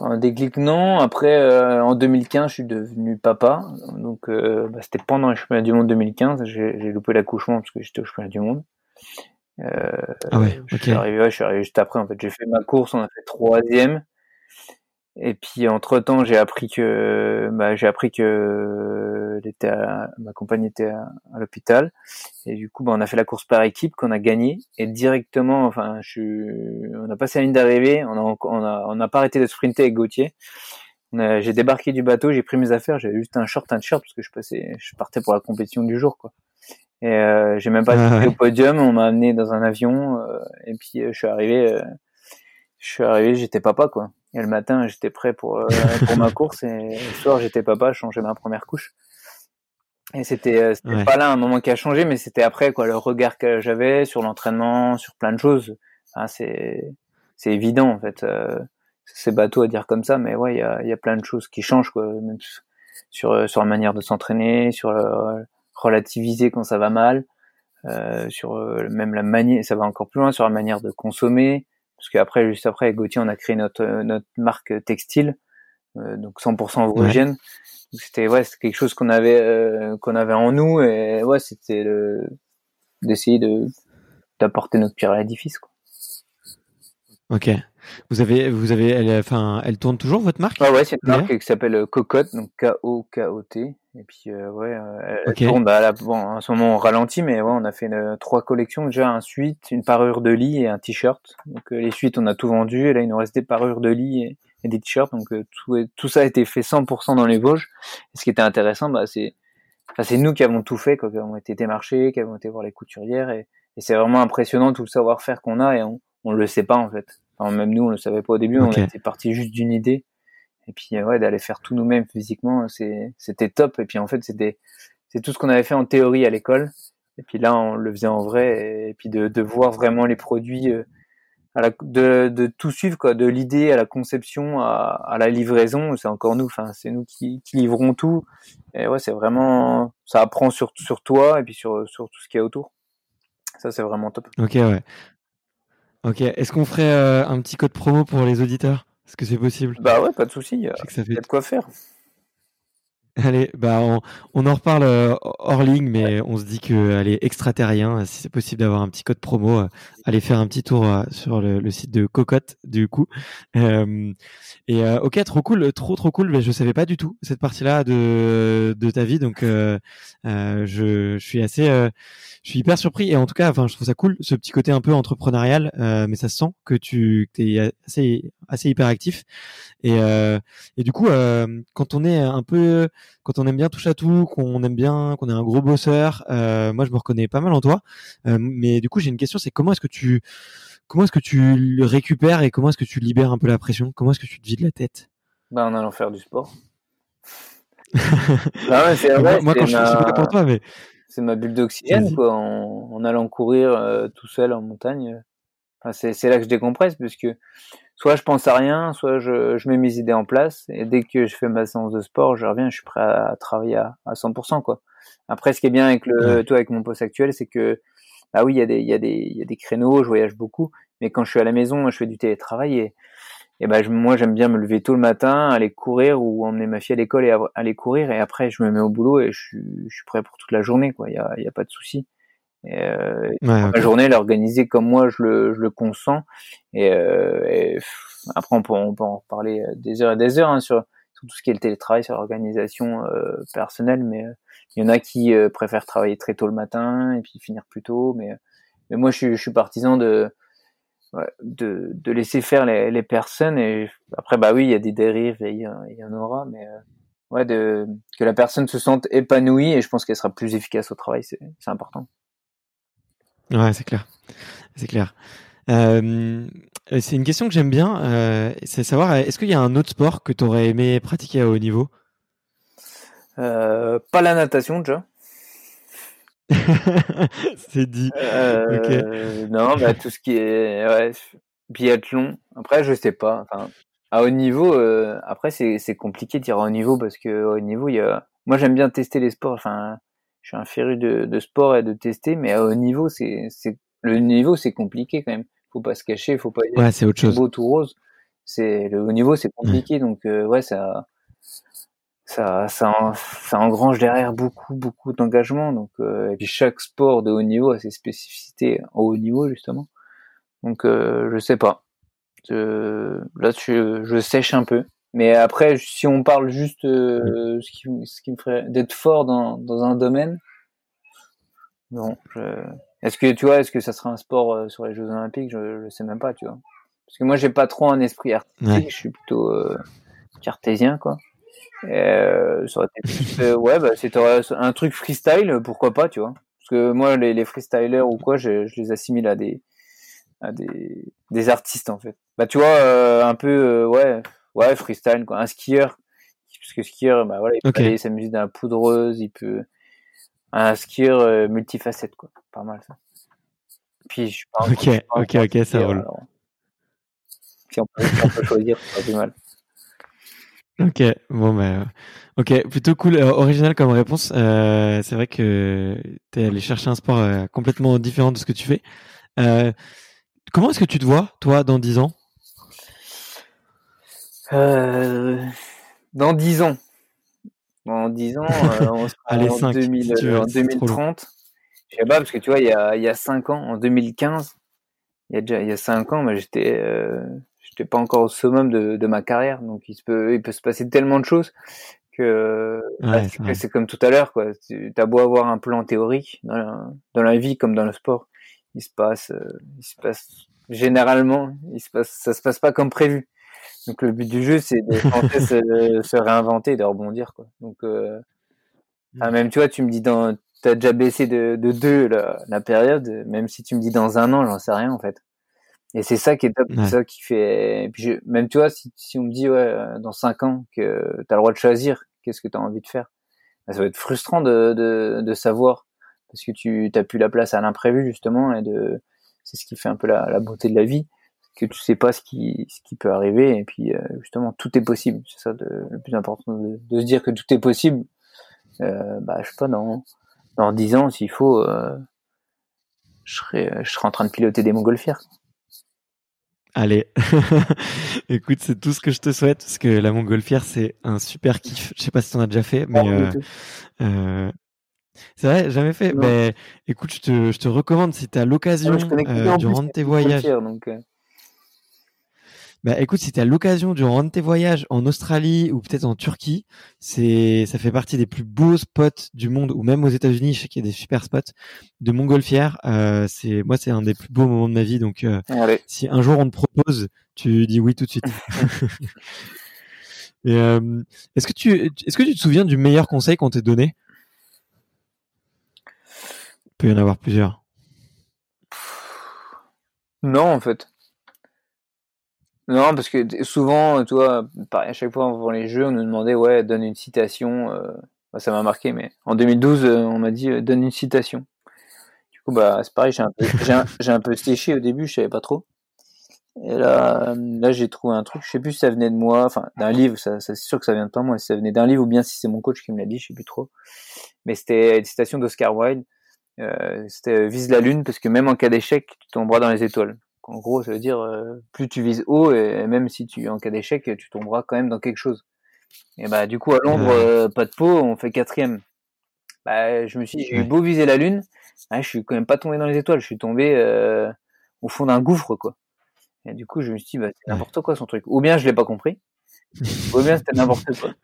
S2: Un déclic, non. Après, euh, en 2015, je suis devenu papa. Donc, euh, bah, c'était pendant les championnats du monde 2015. J'ai j'ai loupé l'accouchement parce que j'étais au championnat du monde. Euh,
S1: Ah ouais,
S2: je suis arrivé, ouais, je suis arrivé juste après. En fait, j'ai fait ma course, on a fait troisième. Et puis entre temps, j'ai appris que, bah, j'ai appris que était à- ma compagne était à, à l'hôpital. Et du coup, bah, on a fait la course par équipe qu'on a gagnée. Et directement, enfin, je suis, on a passé la ligne d'arrivée. On a, on a, on n'a pas arrêté de sprinter avec Gauthier. A- J'ai débarqué du bateau, j'ai pris mes affaires, j'avais juste un short, un t-shirt parce que je passais, je partais pour la compétition du jour, quoi. Et euh, j'ai même pas
S1: Ah (laughs)
S2: été
S1: ouais.
S2: au podium, on m'a amené dans un avion euh, et puis euh, je suis arrivé, euh, je suis arrivé, j'étais papa quoi. Et le matin, j'étais prêt pour pour ma course et le soir, j'étais papa, je changeais ma première couche. Et c'était c'était
S1: Ouais.
S2: pas là un moment qui a changé, mais c'était après quoi, le regard que j'avais sur l'entraînement, sur plein de choses. C'est c'est évident en fait. C'est bateau à dire comme ça, mais ouais, il y a, il y a plein de choses qui changent quoi, même sur sur la manière de s'entraîner, sur euh, relativiser quand ça va mal, euh, sur euh, même la manière, ça va encore plus loin sur la manière de consommer, parce qu'après juste après avec Gauthier on a créé notre euh, notre marque textile, euh, donc 100% vosgienne. Donc C'était ouais, c'était quelque chose qu'on avait euh, qu'on avait en nous et ouais, c'était d'essayer de d'apporter notre pierre à l'édifice quoi.
S1: Ok. Vous avez, vous avez, elle, enfin, elle tourne toujours votre marque?
S2: Ah ouais, c'est une marque qui s'appelle euh, Cocotte, donc K-O-K-O-T. Et puis, euh, ouais, euh, elle, tourne, bah, là, bon, en ce moment, on ralentit, mais ouais, on a fait une- trois collections. Déjà, un suite, une parure de lit et un t-shirt. Donc, euh, les suites, on a tout vendu. Et là, il nous reste des parures de lit et, et des t-shirts. Donc, euh, tout, est- tout ça a été fait 100% dans les Vosges. Et ce qui était intéressant, bah, c'est, enfin, c'est nous qui avons tout fait, quoi, qui avons été démarchés, qui avons été voir les couturières. Et, et c'est vraiment impressionnant tout le savoir-faire qu'on a et on, on le sait pas, en fait. Enfin, même nous, on le savait pas au début. On était parti juste d'une idée. Et puis euh, ouais, d'aller faire tout nous-mêmes physiquement, c'était top. Et puis en fait, c'était c'est tout ce qu'on avait fait en théorie à l'école. Et puis là, on le faisait en vrai. Et puis de, de voir vraiment les produits, euh, à la, de, de tout suivre quoi, de l'idée à la conception à, à la livraison. C'est encore nous. Enfin, c'est nous qui, qui livrons tout. Et ouais, c'est vraiment ça apprend sur sur toi et puis sur sur tout ce qu'il y a autour. Ça, c'est vraiment top.
S1: Ok, ouais. Ok. Est-ce qu'on ferait euh, un petit code promo pour les auditeurs? Est-ce que c'est possible?
S2: Bah ouais, pas de souci. Il y a
S1: ça
S2: il y a de quoi faire.
S1: Allez, bah on, on en reparle euh, hors ligne, mais on se dit que allez extraterrien, si c'est possible d'avoir un petit code promo, euh, allez faire un petit tour euh, sur le, le site de Cocotte du coup. Euh, et euh, ok, trop cool, trop trop cool. Mais je savais pas du tout cette partie-là de de ta vie, donc euh, euh, je, je suis assez, euh, je suis hyper surpris et en tout cas, enfin, je trouve ça cool ce petit côté un peu entrepreneurial, euh, mais ça se sent que tu que es assez assez hyper actif. Et euh, et du coup, euh, quand on est un peu quand on aime bien touche à tout, qu'on aime bien, qu'on est un gros bosseur, euh, moi je me reconnais pas mal en toi. Euh, mais du coup, j'ai une question, c'est comment est-ce que tu comment est-ce que tu le récupères et comment est-ce que tu libères un peu la pression? Comment est-ce que tu te vides la tête?
S2: Bah, En allant faire du sport. (laughs) Ah c'est vrai,
S1: moi, quand je suis pas pour toi, mais
S2: c'est ma bulle d'oxygène quoi. En, allant courir euh, tout seul en montagne, enfin, c'est là que je décompresse parce que soit je pense à rien, soit je, je, mets mes idées en place et dès que je fais ma séance de sport, je reviens, je suis prêt à, travailler à, à 100% quoi. Après, ce qui est bien avec le, toi avec mon poste actuel, c'est que ah oui, il y a des il y a des il y a des créneaux, je voyage beaucoup, mais quand je suis à la maison, je fais du télétravail et et ben moi j'aime bien me lever tôt le matin, aller courir ou emmener ma fille à l'école et aller courir et après je me mets au boulot et je suis, je suis prêt pour toute la journée quoi. Il y a, y a pas de souci. Et, euh, Ma journée l'organiser comme moi je le, je le consens. Et, euh, et après on peut, on peut en reparler des heures et des heures hein, sur, sur, tout ce qui est le télétravail, sur l'organisation euh, personnelle, mais euh, il y en a qui euh, préfèrent travailler très tôt le matin et puis finir plus tôt, mais, mais moi je suis, je suis partisan de de, de, laisser faire les, les, personnes. Et après bah oui il y a des dérives et il y, en aura. Mais euh, ouais de que la personne se sente épanouie et je pense qu'elle sera plus efficace au travail c'est important
S1: ouais c'est clair c'est clair euh, c'est une question que j'aime bien euh, c'est savoir est-ce qu'il y a un autre sport que tu aurais aimé pratiquer à haut niveau?
S2: Euh, pas la natation déjà (laughs)
S1: c'est dit.
S2: Euh, Non, bah, tout ce qui est ouais, biathlon. Après, je sais pas. Enfin, à haut niveau, euh, après c'est compliqué de dire à haut niveau parce que haut niveau, il y a. Moi, j'aime bien tester les sports. Enfin, je suis un féru de, de sport et de tester, mais à haut niveau, c'est c'est le niveau, c'est compliqué quand même. Faut pas se cacher, faut pas.
S1: Ouais, c'est autre chose.
S2: Beau tout rose. C'est le haut niveau, c'est compliqué, donc euh, ouais, ça ça, ça, ça engrange derrière beaucoup, beaucoup d'engagement. Donc, euh, et puis chaque sport de haut niveau a ses spécificités au haut niveau justement. Donc, euh, je sais pas. Là, je, je sèche un peu. Mais après, si on parle juste euh, ce, qui, ce qui me ferait d'être fort dans, dans un domaine, non. Est-ce que tu vois, est-ce que ça sera un sport euh, sur les Jeux Olympiques? Je, je sais même pas, tu vois. Parce que moi, j'ai pas trop un esprit artistique. Je suis plutôt euh, cartésien, quoi. Euh, ça aurait été (laughs) ouais, bah, c'était un truc freestyle, pourquoi pas, tu vois. Parce que moi, les, les freestylers ou quoi, je, je, les assimile à des, à des, des artistes, en fait. Bah, tu vois, euh, un peu, euh, ouais, ouais, freestyle, quoi. Un skieur. Parce que skieur, bah, voilà, il peut aller s'amuser dans la poudreuse, il peut, un skieur euh, multifacette, quoi. Pas mal, ça. Puis, je pas
S1: Ok, ok, ok, ça roule.
S2: Si on peut, on peut choisir, c'est pas plus mal.
S1: Ok, bon bah, ok, plutôt cool, euh, original comme réponse. Euh, c'est vrai que tu es allé chercher un sport complètement différent de ce que tu fais. Comment est-ce que tu te vois, toi, dans 10 ans?
S2: Dans 10 ans Dans 10 ans, (laughs) on sera
S1: Allez,
S2: en, 2000, en 2030. Je sais pas, parce que tu vois, il y a, il y a 5 ans, en 2015, il y a déjà il y a 5 ans, moi j'étais j'étais pas encore au summum de, de, ma carrière, donc il se peut, il peut se passer tellement de choses que, bah, c'est comme tout à l'heure, quoi. Tu as beau avoir un plan théorique dans la, dans la vie comme dans le sport, il se passe, euh, il se passe généralement, il se passe, ça se passe pas comme prévu. Donc le but du jeu, c'est de (laughs) se, se, réinventer, de rebondir, quoi. Donc euh, mmh. même tu vois, tu me dis dans, t'as déjà baissé de, de deux la, la période, même si tu me dis dans un an, j'en sais rien en fait. Et c'est ça qui est top, ça qui fait. Et puis je... même tu vois, si, si on me dit ouais, euh, dans cinq ans que tu as le droit de choisir, qu'est-ce que tu as envie de faire? Bah, Ça va être frustrant de, de, de savoir parce que tu t'as plus la place à l'imprévu justement et de c'est ce qui fait un peu la, la, beauté de la vie que tu sais pas ce qui ce qui peut arriver et puis euh, justement tout est possible c'est ça de, le plus important de, de, se dire que tout est possible euh, bah je sais pas dans dans dix ans s'il faut euh, je serai je serai en train de piloter des montgolfières
S1: Allez, (laughs) écoute, c'est tout ce que je te souhaite parce que la montgolfière c'est un super kiff. Je sais pas si tu en as déjà fait, mais euh, euh, c'est vrai, jamais fait. Mais écoute, je te, je te recommande si tu as l'occasion euh, durant tes voyages. Donc, euh. Bah écoute, si tu as l'occasion durant un de tes voyages en Australie ou peut-être en Turquie, c'est ça fait partie des plus beaux spots du monde ou même aux États-Unis, je sais qu'il y a des super spots de montgolfière. Euh, c'est moi c'est un des plus beaux moments de ma vie donc euh, si un jour on te propose, tu dis oui tout de suite. (laughs) euh, est-ce que tu est-ce que tu te souviens du meilleur conseil qu'on t'ait donné? Il peut y en avoir plusieurs.
S2: Non, en fait. Non, parce que souvent, toi, à chaque fois avant les jeux, on nous demandait, ouais, donne une citation. Euh, ça m'a marqué, mais en 2012, euh, on m'a dit, euh, donne une citation. Du coup, bah, c'est pareil, j'ai un peu, peu séché au début, je savais pas trop. Et là, là, j'ai trouvé un truc, je sais plus si ça venait de moi, enfin, d'un livre, ça, c'est sûr que ça vient de pas moi, si ça venait d'un livre ou bien si c'est mon coach qui me l'a dit, je sais plus trop. Mais c'était une citation d'Oscar Wilde. c'était vise la lune parce que même en cas d'échec, tu tomberas dans les étoiles. En gros, ça veut dire euh, plus tu vises haut et même si tu en cas d'échec, tu tomberas quand même dans quelque chose. Et bah du coup à Londres, euh, pas de peau, on fait quatrième. Bah je me suis, j'ai eu beau viser la lune, ah, je suis quand même pas tombé dans les étoiles, je suis tombé euh, au fond d'un gouffre quoi. Et du coup je me suis dit bah c'est n'importe quoi son truc. Ou bien je l'ai pas compris, ou bien c'était n'importe quoi.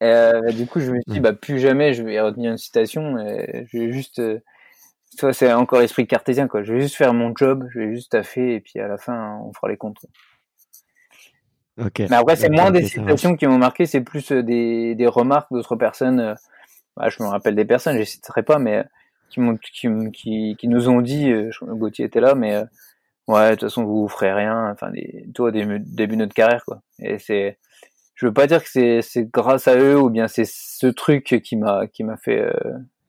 S2: Et, du coup je me suis dit bah plus jamais je vais retenir une citation, je vais juste c'est encore l'esprit cartésien quoi. Je vais juste faire mon job, je vais juste taffer et puis à la fin on fera les comptes. Mais après c'est moins des citations qui m'ont marqué, c'est plus euh, des, des remarques d'autres personnes. Euh, bah, je me rappelle des personnes, je les citerai pas, mais qui, qui, qui, qui nous ont dit, euh, Gauthier était là, mais ouais de toute façon vous, vous ferez rien. Enfin des, toi au début, de notre carrière quoi. Et c'est je veux pas dire que c'est c'est grâce à eux ou bien c'est ce truc qui m'a qui m'a fait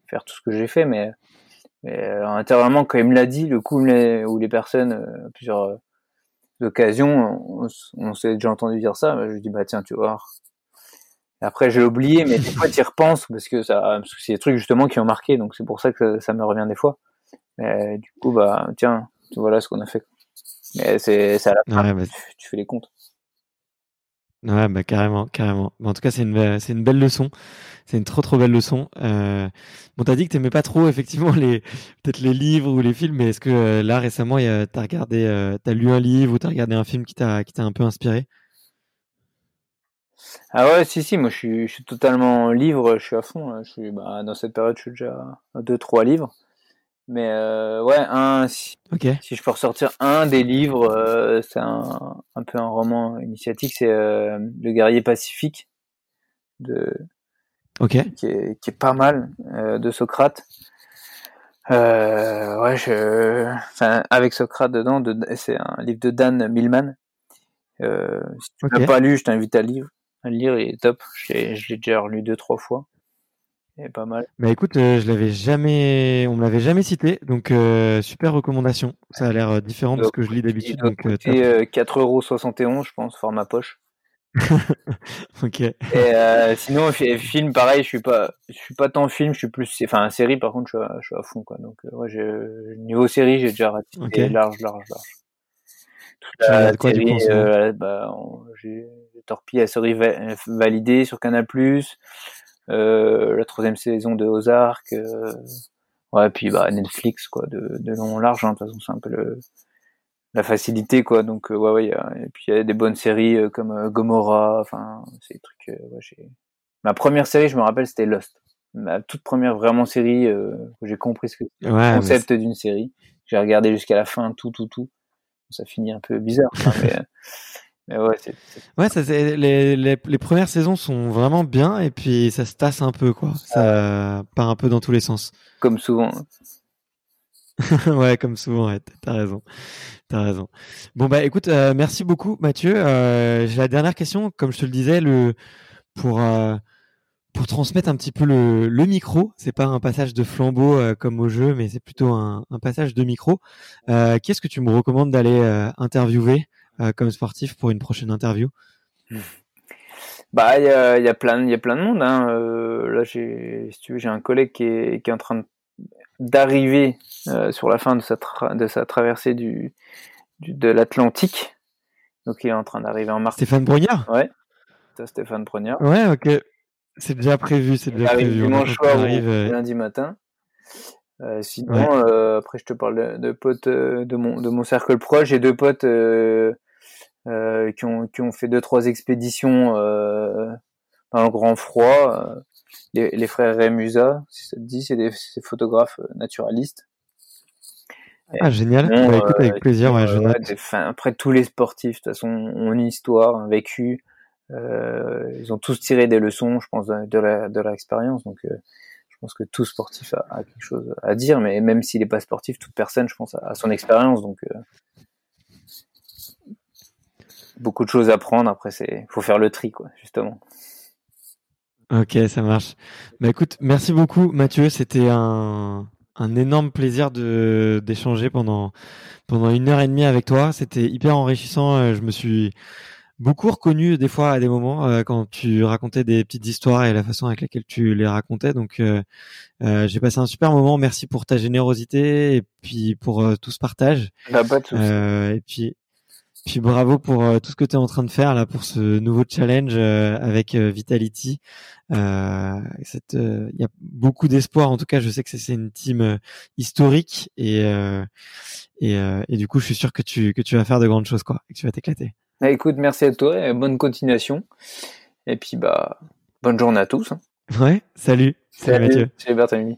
S2: faire tout ce que j'ai fait, mais euh, intérieurement, quand il me l'a dit, le coup où les personnes, euh, plusieurs euh, occasions, on, s'est déjà entendu dire ça, je lui dis bah tiens, tu vois. après, j'ai oublié, mais des fois, tu y repenses parce que ça, c'est des trucs justement qui ont marqué, donc c'est pour ça que ça, me revient des fois. Mais, du coup, bah tiens, voilà ce qu'on a fait. Mais c'est, à la fin, bah tu, fais les comptes.
S1: Ouais, bah carrément, carrément. en tout cas, c'est une, c'est une belle leçon. C'est une trop trop belle leçon. Euh, bon, t'as dit que t'aimais pas trop (laughs) effectivement les peut-être les livres ou les films, mais est-ce que euh, là récemment, t'as regardé, euh, t'as lu un livre ou t'as regardé un film qui t'a qui t'a un peu inspiré?
S2: Ah ouais, si si, moi je suis, totalement livre, je suis à fond. Je suis bah, dans cette période, je suis déjà à deux trois livres. Mais euh, ouais, un, si, si, je peux ressortir un des livres, euh, c'est un, un, peu un roman initiatique, c'est euh, Le guerrier pacifique de,
S1: okay.
S2: qui, est, qui est pas mal de Socrate. Ouais, je, enfin, avec Socrate dedans, de, c'est un livre de Dan Millman. Si tu okay. l'as pas lu, je t'invite à, lire. à lire, il est top. Je l'ai déjà relu deux trois fois pas mal.
S1: Bah écoute, euh, je l'avais jamais, on me l'avait jamais cité, donc euh, super recommandation. Ça a l'air euh, différent de ce que je lis d'habitude. Donc
S2: euh, 4,71€, je pense, format poche. (laughs)
S1: ok.
S2: Et sinon, film, pareil, je suis pas, je suis pas tant film, je suis plus, enfin, série, par contre, je suis à, je suis à fond, quoi. Donc, ouais, niveau série, j'ai déjà raté large, large, large.
S1: Toute la quoi, série,
S2: bah, j'ai torpillé la série validée sur Canal+. Euh, la troisième saison de Ozark, euh, ouais, puis bah Netflix quoi, de, de long en large. Hein, de toute façon, c'est un peu le, la facilité quoi. Donc euh, ouais, ouais, y a, et puis il y a des bonnes séries comme Gomorrah. Enfin, c'est des trucs. ouais, j'ai... Ma première série, je me rappelle, c'était Lost. Ma toute première vraiment série où j'ai compris ce que le concept d'une série. J'ai regardé jusqu'à la fin, tout, tout, tout. Ça finit un peu bizarre. Hein, (laughs) mais, ouais, c'est,
S1: ouais ça, les, les, les, premières saisons sont vraiment bien et puis ça se tasse un peu, quoi. Ça part un peu dans tous les sens.
S2: Comme souvent. (laughs)
S1: ouais, comme souvent, ouais, t'as raison. T'as raison. Bon, bah écoute, euh, merci beaucoup, Mathieu. Euh, j'ai la dernière question. Comme je te le disais, le, pour, euh, pour transmettre un petit peu le, le micro, c'est pas un passage de flambeau comme au jeu, mais c'est plutôt un, un, passage de micro. Qu'est-ce que tu me recommandes d'aller interviewer? Comme sportif pour une prochaine interview (laughs)
S2: Bah, il y a, y a, plein, il y a plein de monde. Hein. Euh, là, j'ai, si tu veux, j'ai un collègue qui est, qui est en train d'arriver euh, sur la fin de sa, de sa traversée du, du de l'Atlantique. Donc, il est en train d'arriver en mars.
S1: Stéphane Brognard?
S2: Ouais, ça, Stéphane Brognard.
S1: Ouais, ok. C'est déjà prévu, c'est déjà prévu.
S2: Dimanche soir arrive, ou lundi matin. Euh, sinon, euh, après, je te parle de, de potes euh, de mon de mon cercle proche. J'ai deux potes euh, qui, ont, qui ont fait deux trois expéditions euh, dans le grand froid. Euh, les, les, frères Remusa, si ça te dit, c'est des, des, photographes naturalistes.
S1: Ah génial, bah, écoute, avec plaisir, ouais, je note.
S2: après tous les sportifs, de toute façon, ont une histoire, un vécu. ils ont tous tiré des leçons, je pense, de, de la de leur expérience. Donc je pense que tout sportif a, a, quelque chose à dire, mais même s'il n'est pas sportif, toute personne, je pense, a, son expérience. Donc, beaucoup de choses à prendre. Après, c'est faut faire le tri, quoi, justement.
S1: Ok, ça marche. Bah écoute, merci beaucoup Mathieu. C'était un, un énorme plaisir de d'échanger pendant pendant une heure et demie avec toi. C'était hyper enrichissant. Euh, je me suis beaucoup reconnu des fois à des moments euh, quand tu racontais des petites histoires et la façon avec laquelle tu les racontais. Donc euh, j'ai passé un super moment. Merci pour ta générosité et puis pour tout ce partage.
S2: Bah, pas de
S1: et puis puis bravo pour euh, tout ce que tu es en train de faire là pour ce nouveau challenge euh, avec euh, Vitality. Il y a beaucoup d'espoir. En tout cas, je sais que c'est une team historique et, et, et du coup, je suis sûr que tu que tu vas faire de grandes choses quoi, et que tu vas t'éclater.
S2: Bah, écoute, merci à toi et bonne continuation. Et puis bah bonne journée à tous. Hein.
S1: Ouais, salut.
S2: Salut, salut Mathieu. Salut Berthélemy.